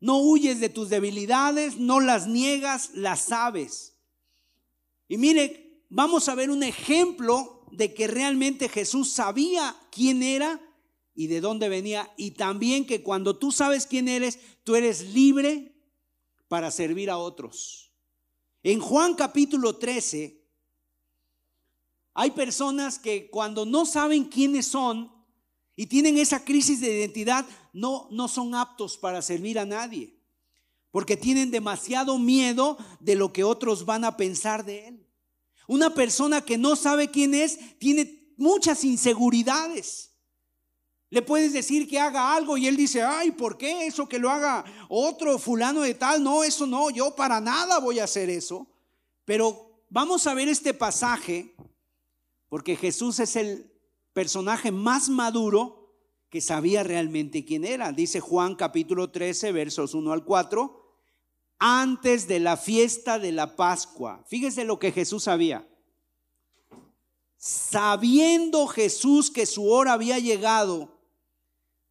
No huyes de tus debilidades, no las niegas, las sabes. Y mire, vamos a ver un ejemplo de que realmente Jesús sabía quién era y de dónde venía. Y también que cuando tú sabes quién eres, tú eres libre para servir a otros. En Juan capítulo 13, hay personas que cuando no saben quiénes son y tienen esa crisis de identidad, no, no son aptos para servir a nadie porque tienen demasiado miedo de lo que otros van a pensar de él. Una persona que no sabe quién es tiene muchas inseguridades. Le puedes decir que haga algo y él dice, ay, ¿por qué eso que lo haga otro fulano de tal? No, eso no, yo para nada voy a hacer eso. Pero vamos a ver este pasaje, porque Jesús es el personaje más maduro que sabía realmente quién era. Dice Juan capítulo 13, versos 1 al 4 antes de la fiesta de la Pascua. Fíjese lo que Jesús sabía. Sabiendo Jesús que su hora había llegado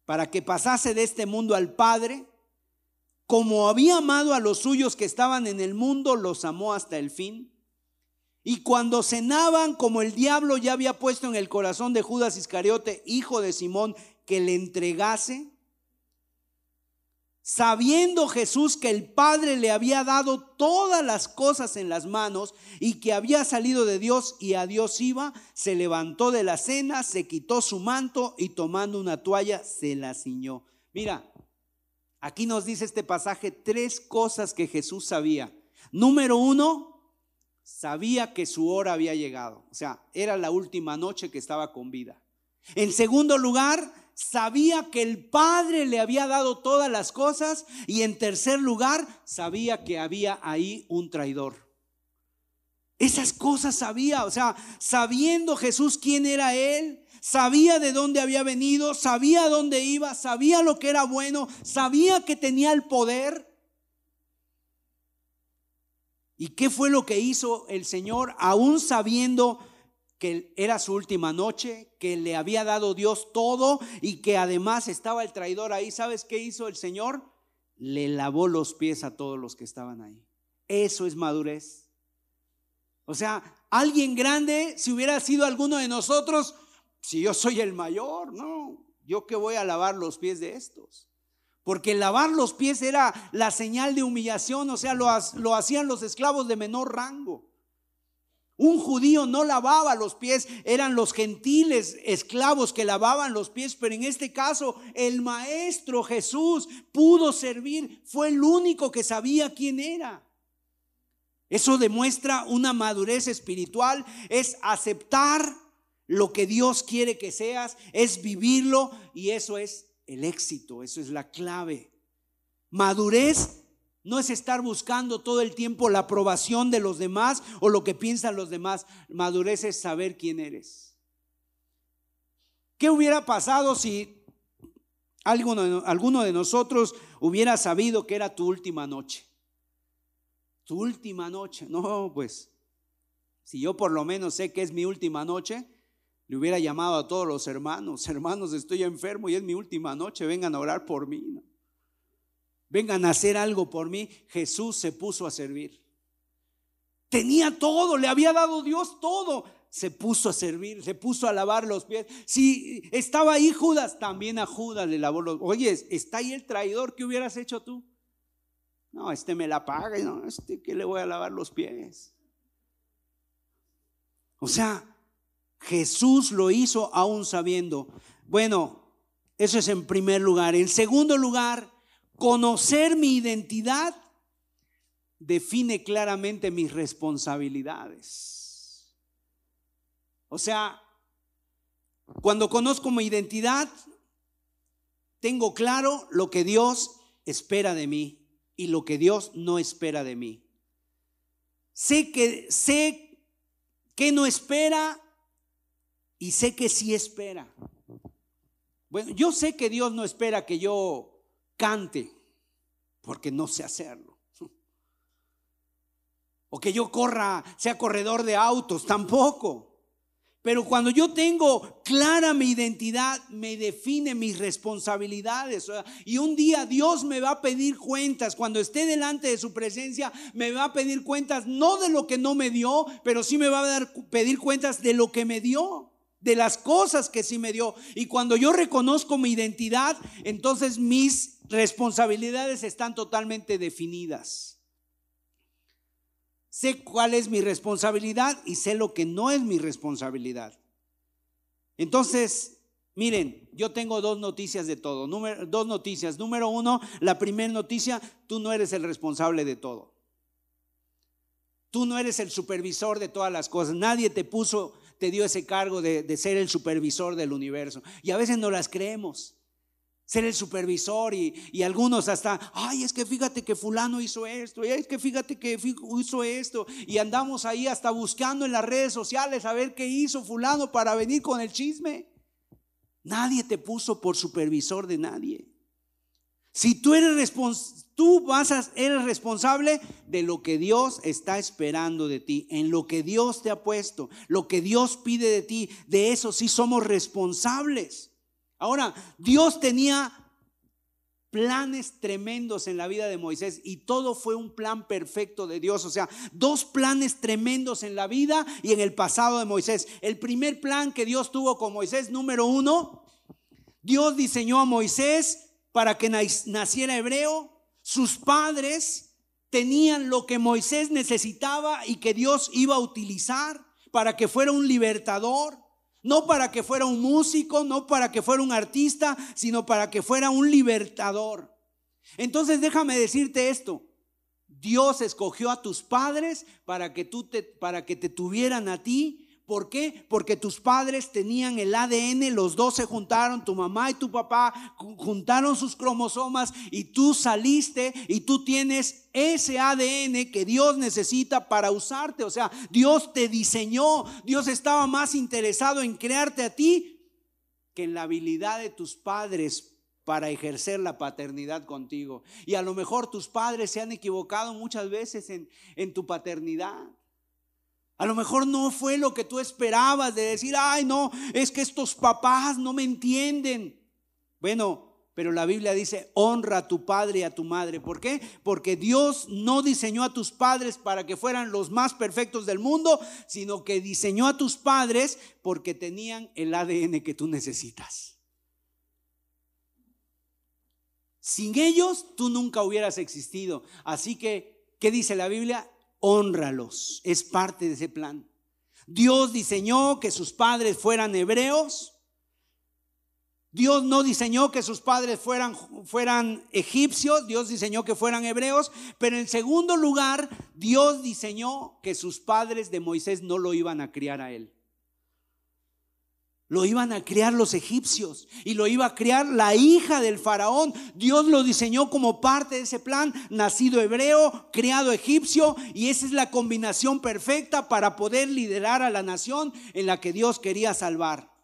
para que pasase de este mundo al Padre, como había amado a los suyos que estaban en el mundo, los amó hasta el fin. Y cuando cenaban, como el diablo ya había puesto en el corazón de Judas Iscariote, hijo de Simón, que le entregase, sabiendo Jesús que el Padre le había dado todas las cosas en las manos y que había salido de Dios y a Dios iba, se levantó de la cena, se quitó su manto y tomando una toalla se la ciñó. Mira, aquí nos dice este pasaje tres cosas que Jesús sabía. Número uno, sabía que su hora había llegado, o sea, era la última noche que estaba con vida. En segundo lugar, sabía que el Padre le había dado todas las cosas y en tercer lugar sabía que había ahí un traidor. Esas cosas sabía, o sea, sabiendo Jesús quién era Él, sabía de dónde había venido, sabía dónde iba, sabía lo que era bueno, sabía que tenía el poder. ¿Y qué fue lo que hizo el Señor aún sabiendo que era su última noche, que le había dado Dios todo y que además estaba el traidor ahí. ¿Sabes qué hizo el Señor? Le lavó los pies a todos los que estaban ahí. Eso es madurez. O sea, alguien grande, si hubiera sido alguno de nosotros, si yo soy el mayor, no, yo que voy a lavar los pies de estos. Porque lavar los pies era la señal de humillación, o sea, lo, lo hacían los esclavos de menor rango. Un judío no lavaba los pies, eran los gentiles esclavos que lavaban los pies, pero en este caso el maestro Jesús pudo servir, fue el único que sabía quién era. Eso demuestra una madurez espiritual, es aceptar lo que Dios quiere que seas, es vivirlo y eso es el éxito, eso es la clave. Madurez no es estar buscando todo el tiempo la aprobación de los demás o lo que piensan los demás. Madurez es saber quién eres. ¿Qué hubiera pasado si alguno, alguno de nosotros hubiera sabido que era tu última noche? Tu última noche. No, pues, si yo por lo menos sé que es mi última noche, le hubiera llamado a todos los hermanos, hermanos, estoy enfermo y es mi última noche, vengan a orar por mí vengan a hacer algo por mí, Jesús se puso a servir. Tenía todo, le había dado Dios todo. Se puso a servir, se puso a lavar los pies. Si estaba ahí Judas, también a Judas le lavó los Oye, está ahí el traidor, ¿qué hubieras hecho tú? No, este me la paga, no, este que le voy a lavar los pies. O sea, Jesús lo hizo aún sabiendo. Bueno, eso es en primer lugar. En segundo lugar, Conocer mi identidad define claramente mis responsabilidades. O sea, cuando conozco mi identidad, tengo claro lo que Dios espera de mí y lo que Dios no espera de mí. Sé que sé que no espera y sé que sí espera. Bueno, yo sé que Dios no espera que yo cante, porque no sé hacerlo. O que yo corra, sea corredor de autos, tampoco. Pero cuando yo tengo clara mi identidad, me define mis responsabilidades. Y un día Dios me va a pedir cuentas. Cuando esté delante de su presencia, me va a pedir cuentas no de lo que no me dio, pero sí me va a dar, pedir cuentas de lo que me dio de las cosas que sí me dio. Y cuando yo reconozco mi identidad, entonces mis responsabilidades están totalmente definidas. Sé cuál es mi responsabilidad y sé lo que no es mi responsabilidad. Entonces, miren, yo tengo dos noticias de todo. dos noticias. Número uno, la primera noticia, tú no eres el responsable de todo. Tú no eres el supervisor de todas las cosas. Nadie te puso te dio ese cargo de, ser el supervisor del universo. Y a veces no las creemos ser el supervisor y, y, algunos hasta, ay, es que fíjate que fulano hizo esto, y es que fíjate que hizo esto, y andamos ahí hasta buscando en las redes sociales a ver qué hizo fulano para venir con el chisme. Nadie te puso por supervisor de nadie. Si tú eres responsable, tú vas a, eres responsable de lo que Dios está esperando de ti, en lo que Dios te ha puesto, lo que Dios pide de ti, de eso sí somos responsables. Ahora, Dios tenía planes tremendos en la vida de Moisés y todo fue un plan perfecto de Dios. O sea, dos planes tremendos en la vida y en el pasado de Moisés. El primer plan que Dios tuvo con Moisés, número uno, Dios diseñó a Moisés para que naciera hebreo. Sus padres tenían lo que Moisés necesitaba y que Dios iba a utilizar para que fuera un libertador. No para que fuera un músico, no para que fuera un artista, sino para que fuera un libertador. Entonces déjame decirte esto. Dios escogió a tus padres para que tú te para que te tuvieran a ti ¿Por qué? Porque tus padres tenían el ADN, los dos se juntaron, tu mamá y tu papá juntaron sus cromosomas y tú saliste y tú tienes ese ADN que Dios necesita para usarte. O sea, Dios te diseñó, Dios estaba más interesado en crearte a ti que en la habilidad de tus padres para ejercer la paternidad contigo. Y a lo mejor tus padres se han equivocado muchas veces en, en tu paternidad. A lo mejor no fue lo que tú esperabas de decir, ay, no, es que estos papás no me entienden. Bueno, pero la Biblia dice, honra a tu padre y a tu madre. ¿Por qué? Porque Dios no diseñó a tus padres para que fueran los más perfectos del mundo, sino que diseñó a tus padres porque tenían el ADN que tú necesitas. Sin ellos tú nunca hubieras existido. Así que, ¿qué dice la Biblia? Honralos. Es parte de ese plan. Dios diseñó que sus padres fueran hebreos. Dios no diseñó que sus padres fueran, fueran egipcios, Dios diseñó que fueran hebreos, pero en segundo lugar, Dios diseñó que sus padres de Moisés no lo iban a criar a él. Lo iban a criar los egipcios y lo iba a criar la hija del faraón. Dios lo diseñó como parte de ese plan, nacido hebreo, criado egipcio, y esa es la combinación perfecta para poder liderar a la nación en la que Dios quería salvar.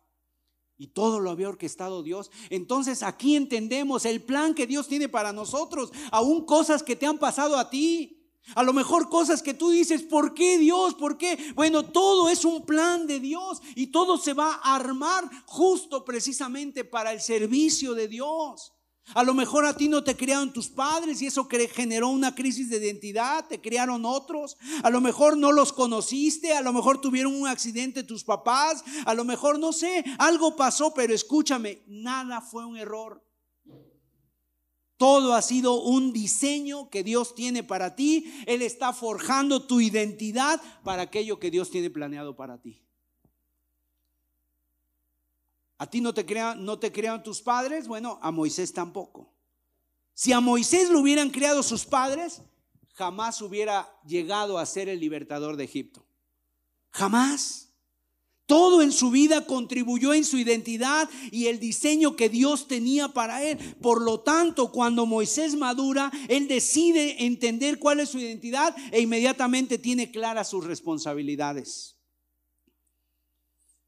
Y todo lo había orquestado Dios. Entonces aquí entendemos el plan que Dios tiene para nosotros, aún cosas que te han pasado a ti. A lo mejor cosas que tú dices, ¿por qué Dios? ¿Por qué? Bueno, todo es un plan de Dios y todo se va a armar justo precisamente para el servicio de Dios. A lo mejor a ti no te criaron tus padres y eso generó una crisis de identidad, te criaron otros. A lo mejor no los conociste, a lo mejor tuvieron un accidente tus papás, a lo mejor no sé, algo pasó, pero escúchame, nada fue un error. Todo ha sido un diseño que Dios tiene para ti. Él está forjando tu identidad para aquello que Dios tiene planeado para ti. A ti no te crean, no te crean tus padres, bueno, a Moisés tampoco. Si a Moisés lo hubieran creado sus padres, jamás hubiera llegado a ser el libertador de Egipto. Jamás. Todo en su vida contribuyó en su identidad y el diseño que Dios tenía para él. Por lo tanto, cuando Moisés madura, él decide entender cuál es su identidad e inmediatamente tiene claras sus responsabilidades.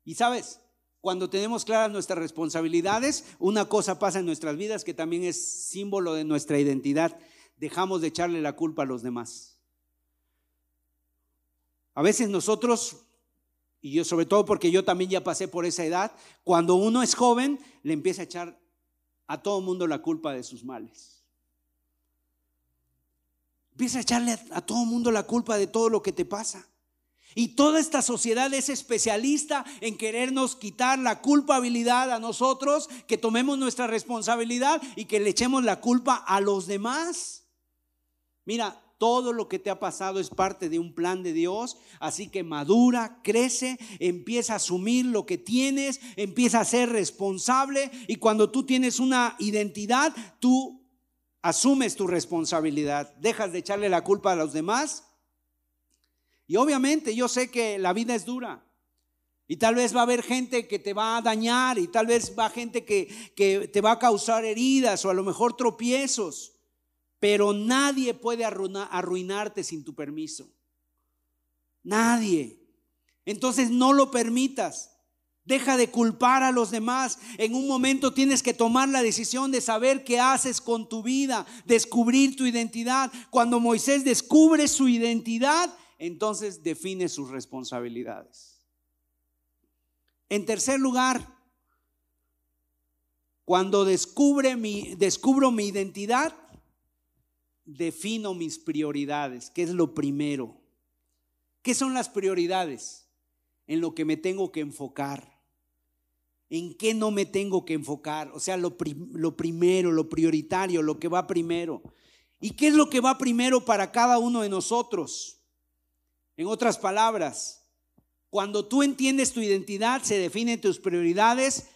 Y sabes, cuando tenemos claras nuestras responsabilidades, una cosa pasa en nuestras vidas que también es símbolo de nuestra identidad. Dejamos de echarle la culpa a los demás. A veces nosotros y yo sobre todo porque yo también ya pasé por esa edad, cuando uno es joven, le empieza a echar a todo mundo la culpa de sus males. Empieza a echarle a, a todo mundo la culpa de todo lo que te pasa. Y toda esta sociedad es especialista en querernos quitar la culpabilidad a nosotros, que tomemos nuestra responsabilidad y que le echemos la culpa a los demás. Mira, todo lo que te ha pasado es parte de un plan de Dios, así que madura, crece, empieza a asumir lo que tienes, empieza a ser responsable y cuando tú tienes una identidad, tú asumes tu responsabilidad, dejas de echarle la culpa a los demás. Y obviamente yo sé que la vida es dura. Y tal vez va a haber gente que te va a dañar y tal vez va gente que, que te va a causar heridas o a lo mejor tropiezos pero nadie puede arruinarte sin tu permiso. Nadie. Entonces no lo permitas. Deja de culpar a los demás. En un momento tienes que tomar la decisión de saber qué haces con tu vida, descubrir tu identidad. Cuando Moisés descubre su identidad, entonces define sus responsabilidades. En tercer lugar, cuando descubre mi, descubro mi identidad, defino mis prioridades, ¿Qué es lo primero. ¿Qué son las prioridades? En lo que me tengo que enfocar en qué no me tengo que enfocar, o sea, lo, primero, lo prioritario, lo que va primero. ¿Y qué es lo que va primero para cada uno de nosotros? En otras palabras, cuando tú entiendes tu identidad, se definen tus prioridades,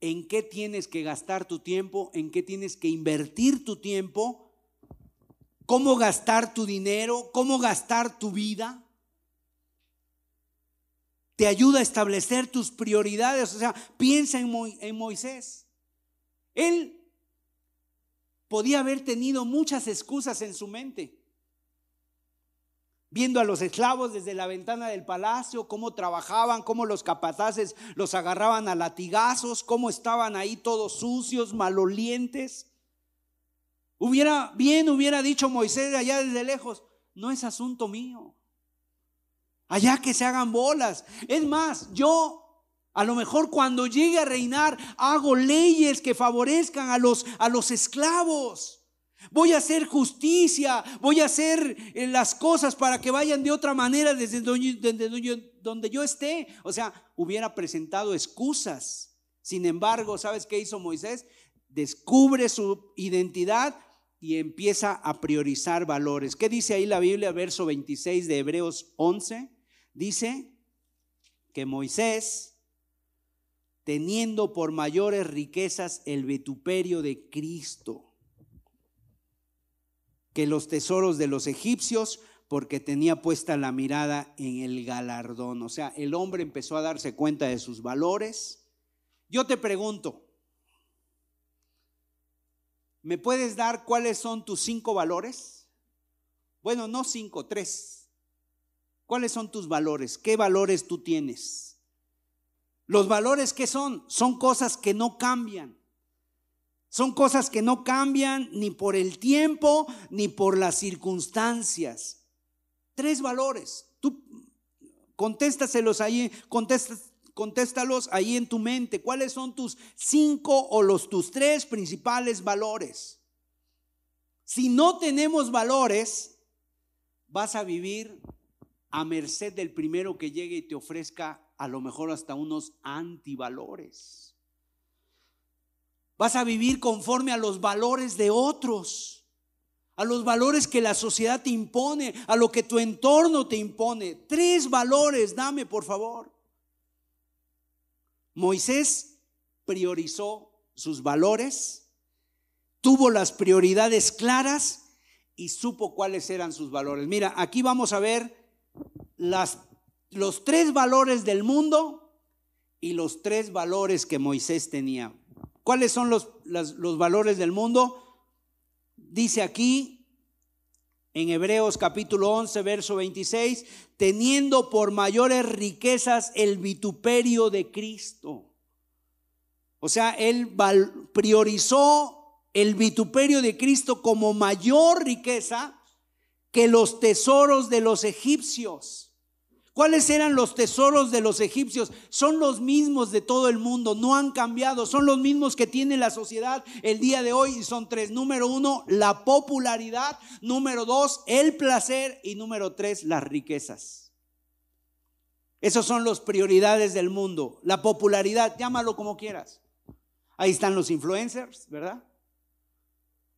en qué tienes que gastar tu tiempo, en qué tienes que invertir tu tiempo, cómo gastar tu dinero, cómo gastar tu vida te ayuda a establecer tus prioridades. O sea, piensa en, Moisés. Él podía haber tenido muchas excusas en su mente. Viendo a los esclavos desde la ventana del palacio, cómo trabajaban, cómo los capataces los agarraban a latigazos, cómo estaban ahí todos sucios, malolientes. Hubiera, bien hubiera dicho Moisés allá desde lejos, no es asunto mío. Allá que se hagan bolas. Es más, yo a lo mejor cuando llegue a reinar hago leyes que favorezcan a los, a los esclavos. Voy a hacer justicia, voy a hacer eh, las cosas para que vayan de otra manera desde donde, donde yo esté. O sea, hubiera presentado excusas. Sin embargo, ¿sabes qué hizo Moisés? Descubre su identidad y empieza a priorizar valores. ¿Qué dice ahí la Biblia, verso 26 de Hebreos 11? Dice que Moisés, teniendo por mayores riquezas el vetuperio de Cristo, que los tesoros de los egipcios, porque tenía puesta la mirada en el galardón. O sea, el hombre empezó a darse cuenta de sus valores. Yo te pregunto, ¿me puedes dar cuáles son tus cinco valores? Bueno, no cinco, tres. ¿Cuáles son tus valores? ¿Qué valores tú tienes? Los valores que son, son cosas que no cambian. Son cosas que no cambian ni por el tiempo ni por las circunstancias. Tres valores. Tú contéstaselos ahí, contéstalos ahí en tu mente. ¿Cuáles son tus cinco o los tus tres principales valores? Si no tenemos valores, vas a vivir a merced del primero que llegue y te ofrezca a lo mejor hasta unos antivalores. Vas a vivir conforme a los valores de otros, a los valores que la sociedad te impone, a lo que tu entorno te impone. Tres valores, dame por favor. Moisés priorizó sus valores, tuvo las prioridades claras y supo cuáles eran sus valores. Mira, aquí vamos a ver los tres valores del mundo y los tres valores que Moisés tenía. ¿Cuáles son los, los valores del mundo? Dice aquí en Hebreos capítulo 11, verso 26, teniendo por mayores riquezas el vituperio de Cristo. O sea, él priorizó el vituperio de Cristo como mayor riqueza que los tesoros de los egipcios. ¿Cuáles eran los tesoros de los egipcios? Son los mismos de todo el mundo, no han cambiado, son los mismos que tiene la sociedad el día de hoy y son tres. Número uno, la popularidad. Número dos, el placer. Y número tres, las riquezas. Esos son las prioridades del mundo. La popularidad, llámalo como quieras. Ahí están los influencers, ¿verdad?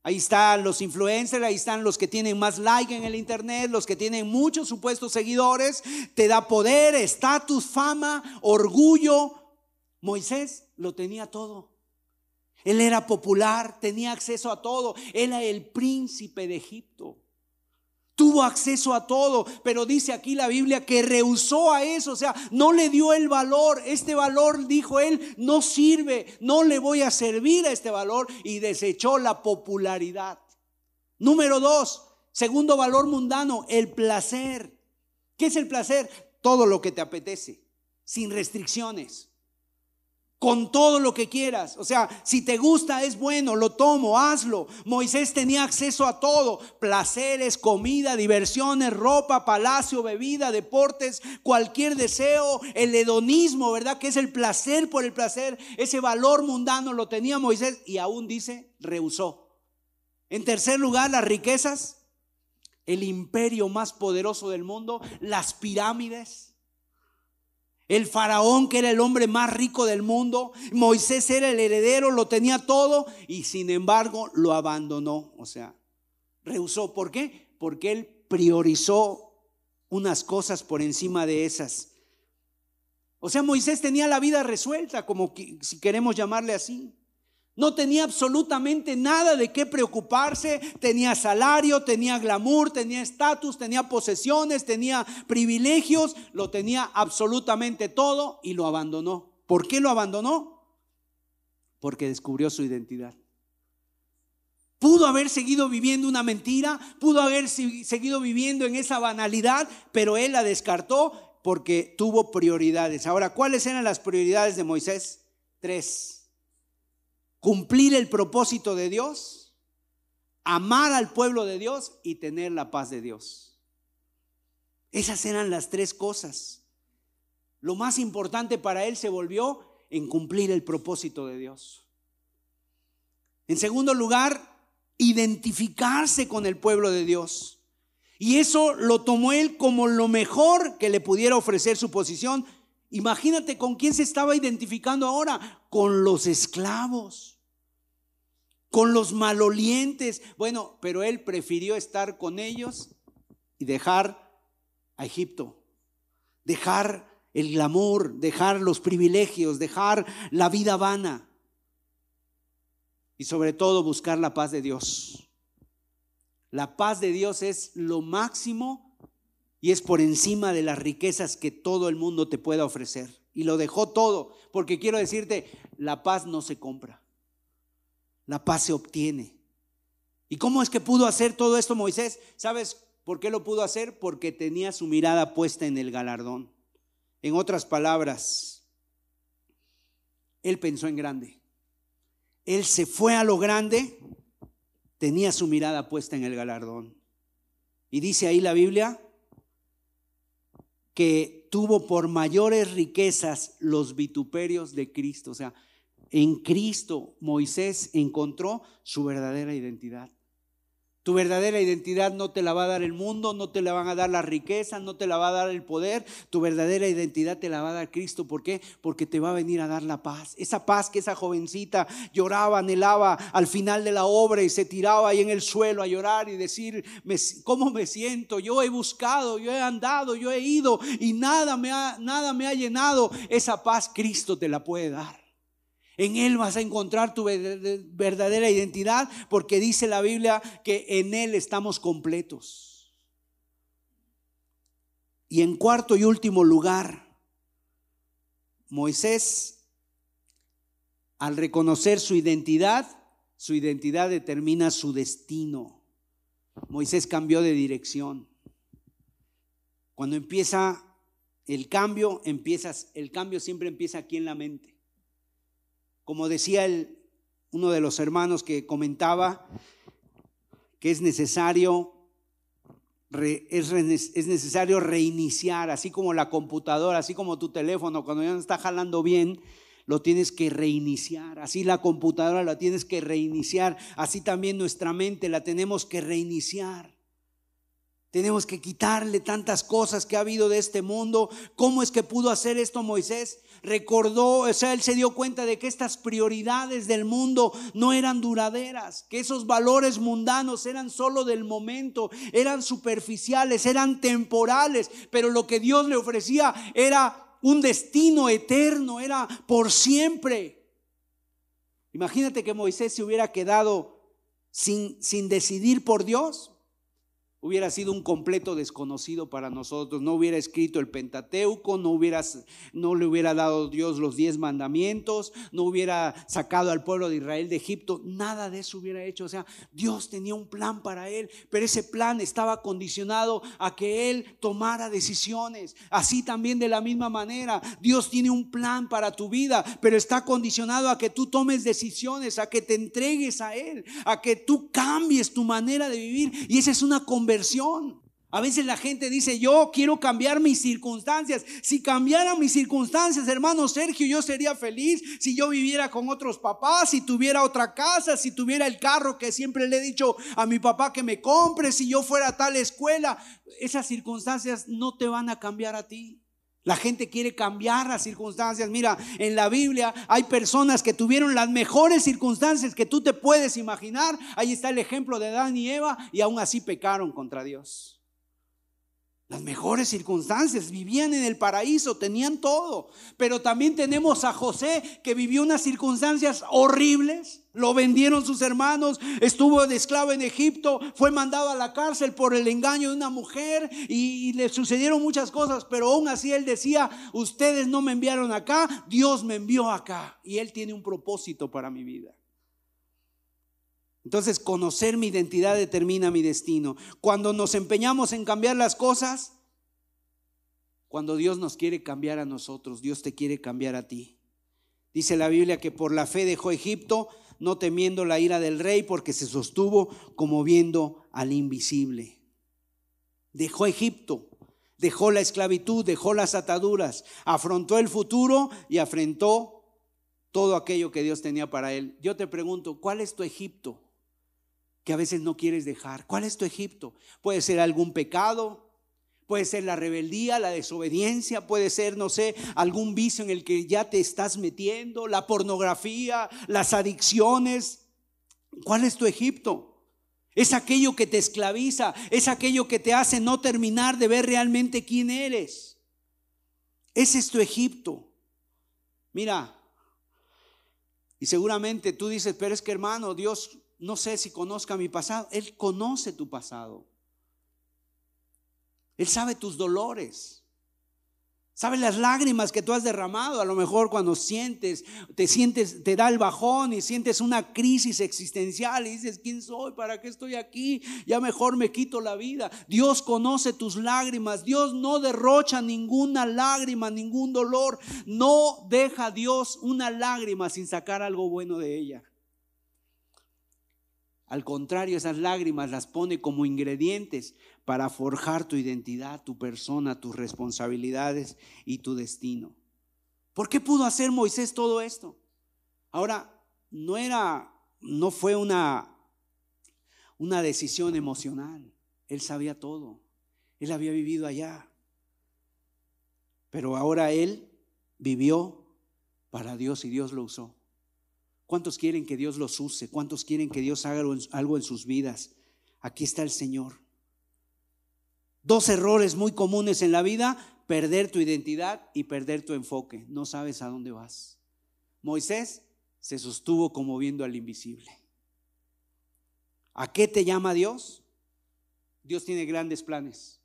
Ahí están los influencers, ahí están los que tienen más like en el internet, los que tienen muchos supuestos seguidores. Te da poder, estatus, fama, orgullo. Moisés lo tenía todo. Él era popular, tenía acceso a todo. Él era el príncipe de Egipto. Tuvo acceso a todo, pero dice aquí la Biblia que rehusó a eso, o sea, no le dio el valor. Este valor, dijo él, no sirve, no le voy a servir a este valor y desechó la popularidad. Número dos, segundo valor mundano, el placer. ¿Qué es el placer? Todo lo que te apetece. sin restricciones con todo lo que quieras. O sea, si te gusta, es bueno, lo tomo, hazlo. Moisés tenía acceso a todo, placeres, comida, diversiones, ropa, palacio, bebida, deportes, cualquier deseo, el hedonismo, ¿verdad? Que es el placer por el placer, ese valor mundano lo tenía Moisés y aún dice, rehusó. En tercer lugar, las riquezas, el imperio más poderoso del mundo, las pirámides el faraón, que era el hombre más rico del mundo, Moisés era el heredero, lo tenía todo y sin embargo lo abandonó. O sea, rehusó. ¿Por qué? Porque él priorizó unas cosas por encima de esas. O sea, Moisés tenía la vida resuelta, como si queremos llamarle así. No tenía absolutamente nada de qué preocuparse. Tenía salario, tenía glamour, tenía estatus, tenía posesiones, tenía privilegios. Lo tenía absolutamente todo y lo abandonó. ¿Por qué lo abandonó? Porque descubrió su identidad. Pudo haber seguido viviendo una mentira, pudo haber seguido viviendo en esa banalidad, pero él la descartó porque tuvo prioridades. Ahora, ¿cuáles eran las prioridades de Moisés? Tres cumplir el propósito de Dios, amar al pueblo de Dios y tener la paz de Dios. Esas eran las tres cosas. Lo más importante para él se volvió en cumplir el propósito de Dios. En segundo lugar, identificarse con el pueblo de Dios. Y eso lo tomó él como lo mejor que le pudiera ofrecer su posición Imagínate con quién se estaba identificando ahora, con los esclavos, con los malolientes. Bueno, pero él prefirió estar con ellos y dejar a Egipto, dejar el glamour, dejar los privilegios, dejar la vida vana y sobre todo buscar la paz de Dios. La paz de Dios es lo máximo y es por encima de las riquezas que todo el mundo te pueda ofrecer. Y lo dejó todo, porque quiero decirte, la paz no se compra, la paz se obtiene. ¿Y cómo es que pudo hacer todo esto Moisés? ¿Sabes por qué lo pudo hacer? Porque tenía su mirada puesta en el galardón. En otras palabras, él pensó en grande. Él se fue a lo grande, tenía su mirada puesta en el galardón. Y dice ahí la Biblia, que tuvo por mayores riquezas los vituperios de Cristo. O sea, en Cristo Moisés encontró su verdadera identidad. Tu verdadera identidad no te la va a dar el mundo, no te la van a dar la riqueza, no te la va a dar el poder. Tu verdadera identidad te la va a dar Cristo. ¿Por qué? Porque te va a venir a dar la paz. Esa paz que esa jovencita lloraba, anhelaba al final de la obra y se tiraba ahí en el suelo a llorar y decir, ¿cómo me siento? Yo he buscado, yo he andado, yo he ido y nada me ha, nada me ha llenado. Esa paz Cristo te la puede dar. En Él vas a encontrar tu verdadera identidad porque dice la Biblia que en Él estamos completos. Y en cuarto y último lugar, Moisés, al reconocer su identidad, su identidad determina su destino. Moisés cambió de dirección. Cuando empieza el cambio, empiezas, el cambio siempre empieza aquí en la mente. Como decía el, uno de los hermanos que comentaba, que es necesario, es, es necesario reiniciar, así como la computadora, así como tu teléfono, cuando ya no está jalando bien, lo tienes que reiniciar. Así la computadora la tienes que reiniciar. Así también nuestra mente la tenemos que reiniciar. Tenemos que quitarle tantas cosas que ha habido de este mundo. ¿Cómo es que pudo hacer esto Moisés? Recordó, o sea, él se dio cuenta de que estas prioridades del mundo no eran duraderas, que esos valores mundanos eran solo del momento, eran superficiales, eran temporales, pero lo que Dios le ofrecía era un destino eterno, era por siempre. Imagínate que Moisés se hubiera quedado sin, sin decidir por Dios hubiera sido un completo desconocido para nosotros, no hubiera escrito el Pentateuco, no, hubiera, no le hubiera dado Dios los diez mandamientos, no hubiera sacado al pueblo de Israel de Egipto, nada de eso hubiera hecho. O sea, Dios tenía un plan para él, pero ese plan estaba condicionado a que él tomara decisiones. Así también de la misma manera, Dios tiene un plan para tu vida, pero está condicionado a que tú tomes decisiones, a que te entregues a él, a que tú cambies tu manera de vivir. Y esa es una conversación a veces la gente dice, yo quiero cambiar mis circunstancias. Si cambiara mis circunstancias, hermano Sergio, yo sería feliz si yo viviera con otros papás, si tuviera otra casa, si tuviera el carro que siempre le he dicho a mi papá que me compre, si yo fuera a tal escuela. Esas circunstancias no te van a cambiar a ti. La gente quiere cambiar las circunstancias. Mira, en la Biblia hay personas que tuvieron las mejores circunstancias que tú te puedes imaginar. Ahí está el ejemplo de Adán y Eva y aún así pecaron contra Dios. Las mejores circunstancias, vivían en el paraíso, tenían todo. Pero también tenemos a José que vivió unas circunstancias horribles. Lo vendieron sus hermanos, estuvo de esclavo en Egipto, fue mandado a la cárcel por el engaño de una mujer y, le sucedieron muchas cosas. Pero aún así él decía, ustedes no me enviaron acá, Dios me envió acá. Y él tiene un propósito para mi vida. Entonces, conocer mi identidad determina mi destino. Cuando nos empeñamos en cambiar las cosas, cuando Dios nos quiere cambiar a nosotros, Dios te quiere cambiar a ti. Dice la Biblia que por la fe dejó Egipto, no temiendo la ira del rey, porque se sostuvo como viendo al invisible. Dejó Egipto, dejó la esclavitud, dejó las ataduras, afrontó el futuro y afrontó todo aquello que Dios tenía para él. Yo te pregunto, ¿cuál es tu Egipto? que a veces no quieres dejar. ¿Cuál es tu Egipto? Puede ser algún pecado, puede ser la rebeldía, la desobediencia, puede ser, no sé, algún vicio en el que ya te estás metiendo, la pornografía, las adicciones. ¿Cuál es tu Egipto? Es aquello que te esclaviza, es aquello que te hace no terminar de ver realmente quién eres. Ese es tu Egipto. Mira, y seguramente tú dices, pero es que hermano, Dios no sé si conozca mi pasado. Él conoce tu pasado. Él sabe tus dolores. Sabe las lágrimas que tú has derramado. A lo mejor cuando sientes, te sientes, te da el bajón y sientes una crisis existencial y dices, ¿quién soy? ¿Para qué estoy aquí? Ya mejor me quito la vida. Dios conoce tus lágrimas. Dios no derrocha ninguna lágrima, ningún dolor. No deja Dios una lágrima sin sacar algo bueno de ella. Al contrario, esas lágrimas las pone como ingredientes para forjar tu identidad, tu persona, tus responsabilidades y tu destino. ¿Por qué pudo hacer Moisés todo esto? Ahora, no era, no fue una, una decisión emocional. Él sabía todo. Él había vivido allá. Pero ahora él vivió para Dios y Dios lo usó. ¿Cuántos quieren que Dios los use? ¿Cuántos quieren que Dios haga algo en sus vidas? Aquí está el Señor. Dos errores muy comunes en la vida, perder tu identidad y perder tu enfoque. No sabes a dónde vas. Moisés se sostuvo como viendo al invisible. ¿A qué te llama Dios? Dios tiene grandes planes.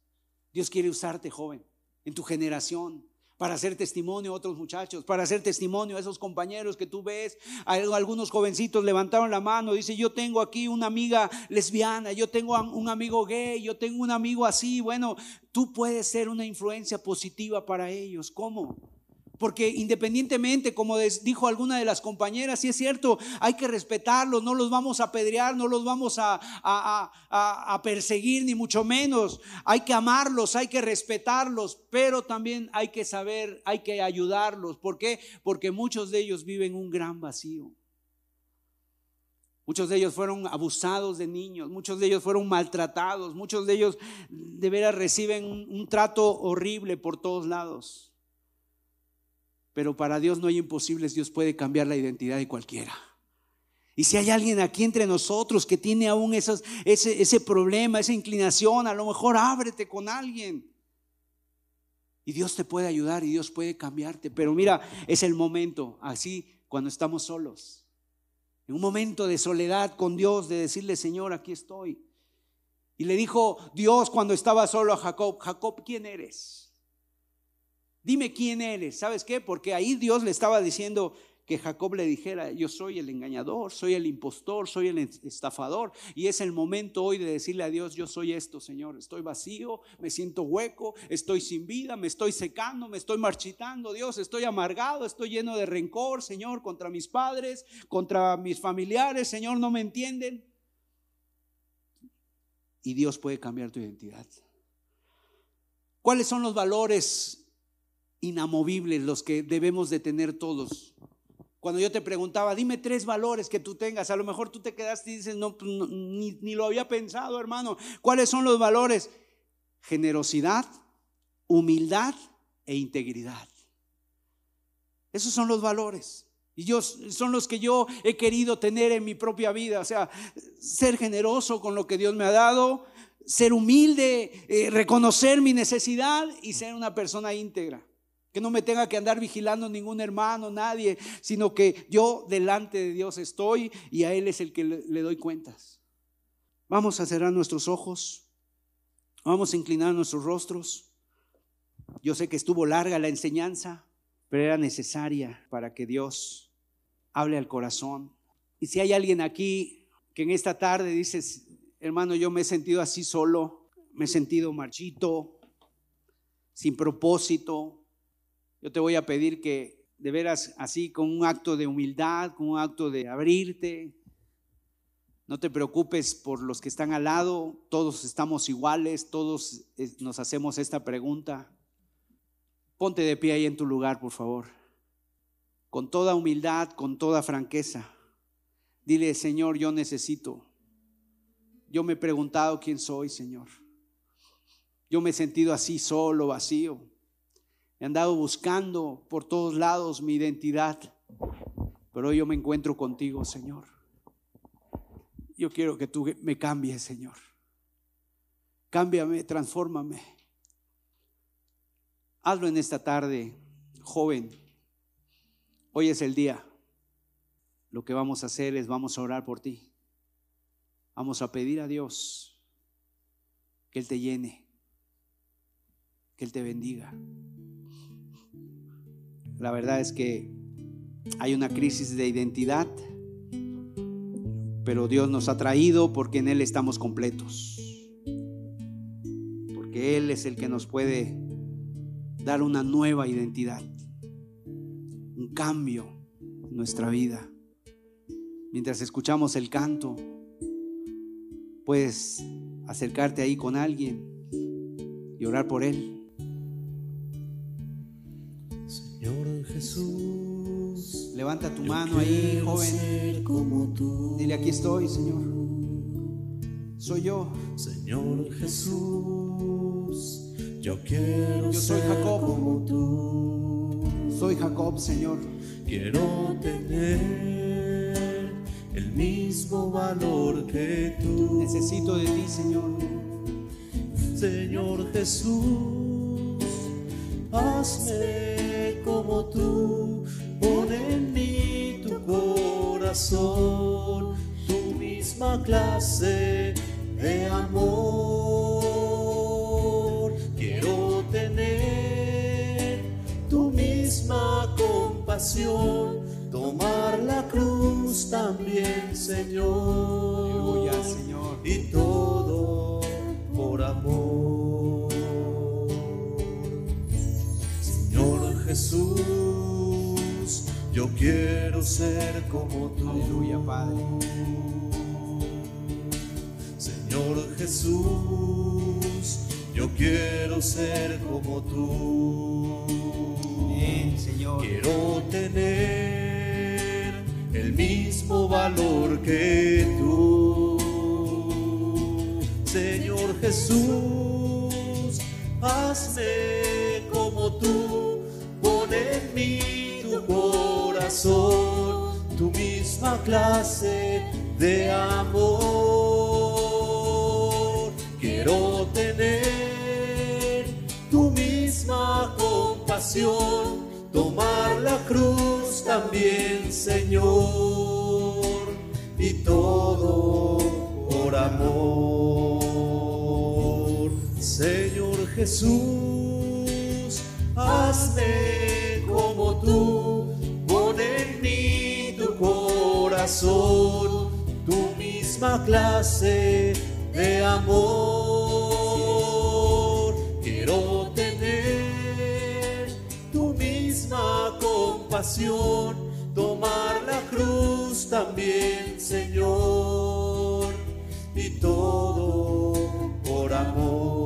Dios quiere usarte, joven, en tu generación para hacer testimonio a otros muchachos, para hacer testimonio a esos compañeros que tú ves. Algunos jovencitos levantaron la mano, dice, yo tengo aquí una amiga lesbiana, yo tengo un amigo gay, yo tengo un amigo así. Bueno, tú puedes ser una influencia positiva para ellos. ¿Cómo? Porque independientemente, como dijo alguna de las compañeras, si es cierto, hay que respetarlos, no los vamos a apedrear, no los vamos a, a, perseguir, ni mucho menos. Hay que amarlos, hay que respetarlos, pero también hay que saber, hay que ayudarlos. ¿Por qué? Porque muchos de ellos viven un gran vacío. Muchos de ellos fueron abusados de niños, muchos de ellos fueron maltratados, muchos de ellos de veras reciben un trato horrible por todos lados. Pero para Dios no hay imposibles, Dios puede cambiar la identidad de cualquiera. Y si hay alguien aquí entre nosotros que tiene aún ese, ese problema, esa inclinación, a lo mejor ábrete con alguien. Y Dios te puede ayudar y Dios puede cambiarte. Pero mira, es el momento, así, cuando estamos solos. En un momento de soledad con Dios, de decirle, Señor, aquí estoy. Y le dijo Dios cuando estaba solo a Jacob, Jacob, ¿quién eres? Dime quién eres. ¿Sabes qué? Porque ahí Dios le estaba diciendo, que Jacob le dijera, yo soy el engañador, soy el impostor, soy el estafador. Y es el momento hoy de decirle a Dios, yo soy esto, Señor. Estoy vacío, me siento hueco, estoy sin vida, me estoy secando, me estoy marchitando, Dios, estoy amargado, estoy lleno de rencor, Señor, contra mis padres, contra mis familiares, Señor, no me entienden. Y Dios puede cambiar tu identidad. ¿Cuáles son los valores inamovibles, los que debemos de tener todos? Cuando yo te preguntaba, dime tres valores que tú tengas, a lo mejor tú te quedaste y dices, no, pues, ni, ni lo había pensado, hermano. ¿Cuáles son los valores? Generosidad, humildad e integridad. Esos son los valores. Y yo, son los que yo he querido tener en mi propia vida. O sea, ser generoso con lo que Dios me ha dado, ser humilde, eh, reconocer mi necesidad y ser una persona íntegra. Que no me tenga que andar vigilando ningún hermano, nadie, sino que yo delante de Dios estoy y a Él es el que le, doy cuentas. Vamos a cerrar nuestros ojos, vamos a inclinar nuestros rostros. Yo sé que estuvo larga la enseñanza, pero era necesaria para que Dios hable al corazón. Y si hay alguien aquí que en esta tarde dices, hermano, yo me he sentido así solo, me he sentido marchito, sin propósito, yo te voy a pedir que de veras así con un acto de humildad, con un acto de abrirte, no te preocupes por los que están al lado, todos estamos iguales, todos eh, nos hacemos esta pregunta. Ponte de pie ahí en tu lugar, por favor. Con toda humildad, con toda franqueza. Dile, Señor, yo necesito. Yo me he preguntado quién soy, Señor. Yo me he sentido así solo, vacío. He andado buscando por todos lados mi identidad, pero hoy yo me encuentro contigo, Señor. Yo quiero que tú me cambies, Señor. Cámbiame, transfórmame. Hazlo en esta tarde, joven. Hoy es el día. Lo que vamos a hacer es vamos a orar por ti. Vamos a pedir a Dios que Él te llene, que Él te bendiga. La verdad es que hay una crisis de identidad, pero Dios nos ha traído porque en Él estamos completos. Porque Él es el que nos puede dar una nueva identidad, un cambio en nuestra vida. Mientras escuchamos el canto, puedes acercarte ahí con alguien y orar por Él. Jesús. Levanta tu mano ahí, joven. Como tú. Dile, aquí estoy, Señor. Soy yo. Señor Jesús, yo quiero yo soy Jacob. como tú. Soy Jacob, Señor. Quiero tener el mismo valor que tú. Necesito de ti, Señor. Señor Jesús, hazme como tú, pon en mí tu corazón, tu misma clase de amor. Quiero tener tu misma compasión, tomar la cruz también, Señor. Jesús, yo quiero ser como tú. Aleluya, Padre. Señor Jesús, yo quiero ser como tú. Bien, Señor. Quiero tener el mismo valor que tú. Señor Jesús, hazme como tú tu misma clase de amor. Quiero tener tu misma compasión, tomar la cruz también, Señor, y todo por amor. Jesús, hazme tu misma clase de amor. Quiero tener tu misma compasión, tomar la cruz también, Señor, y todo por amor.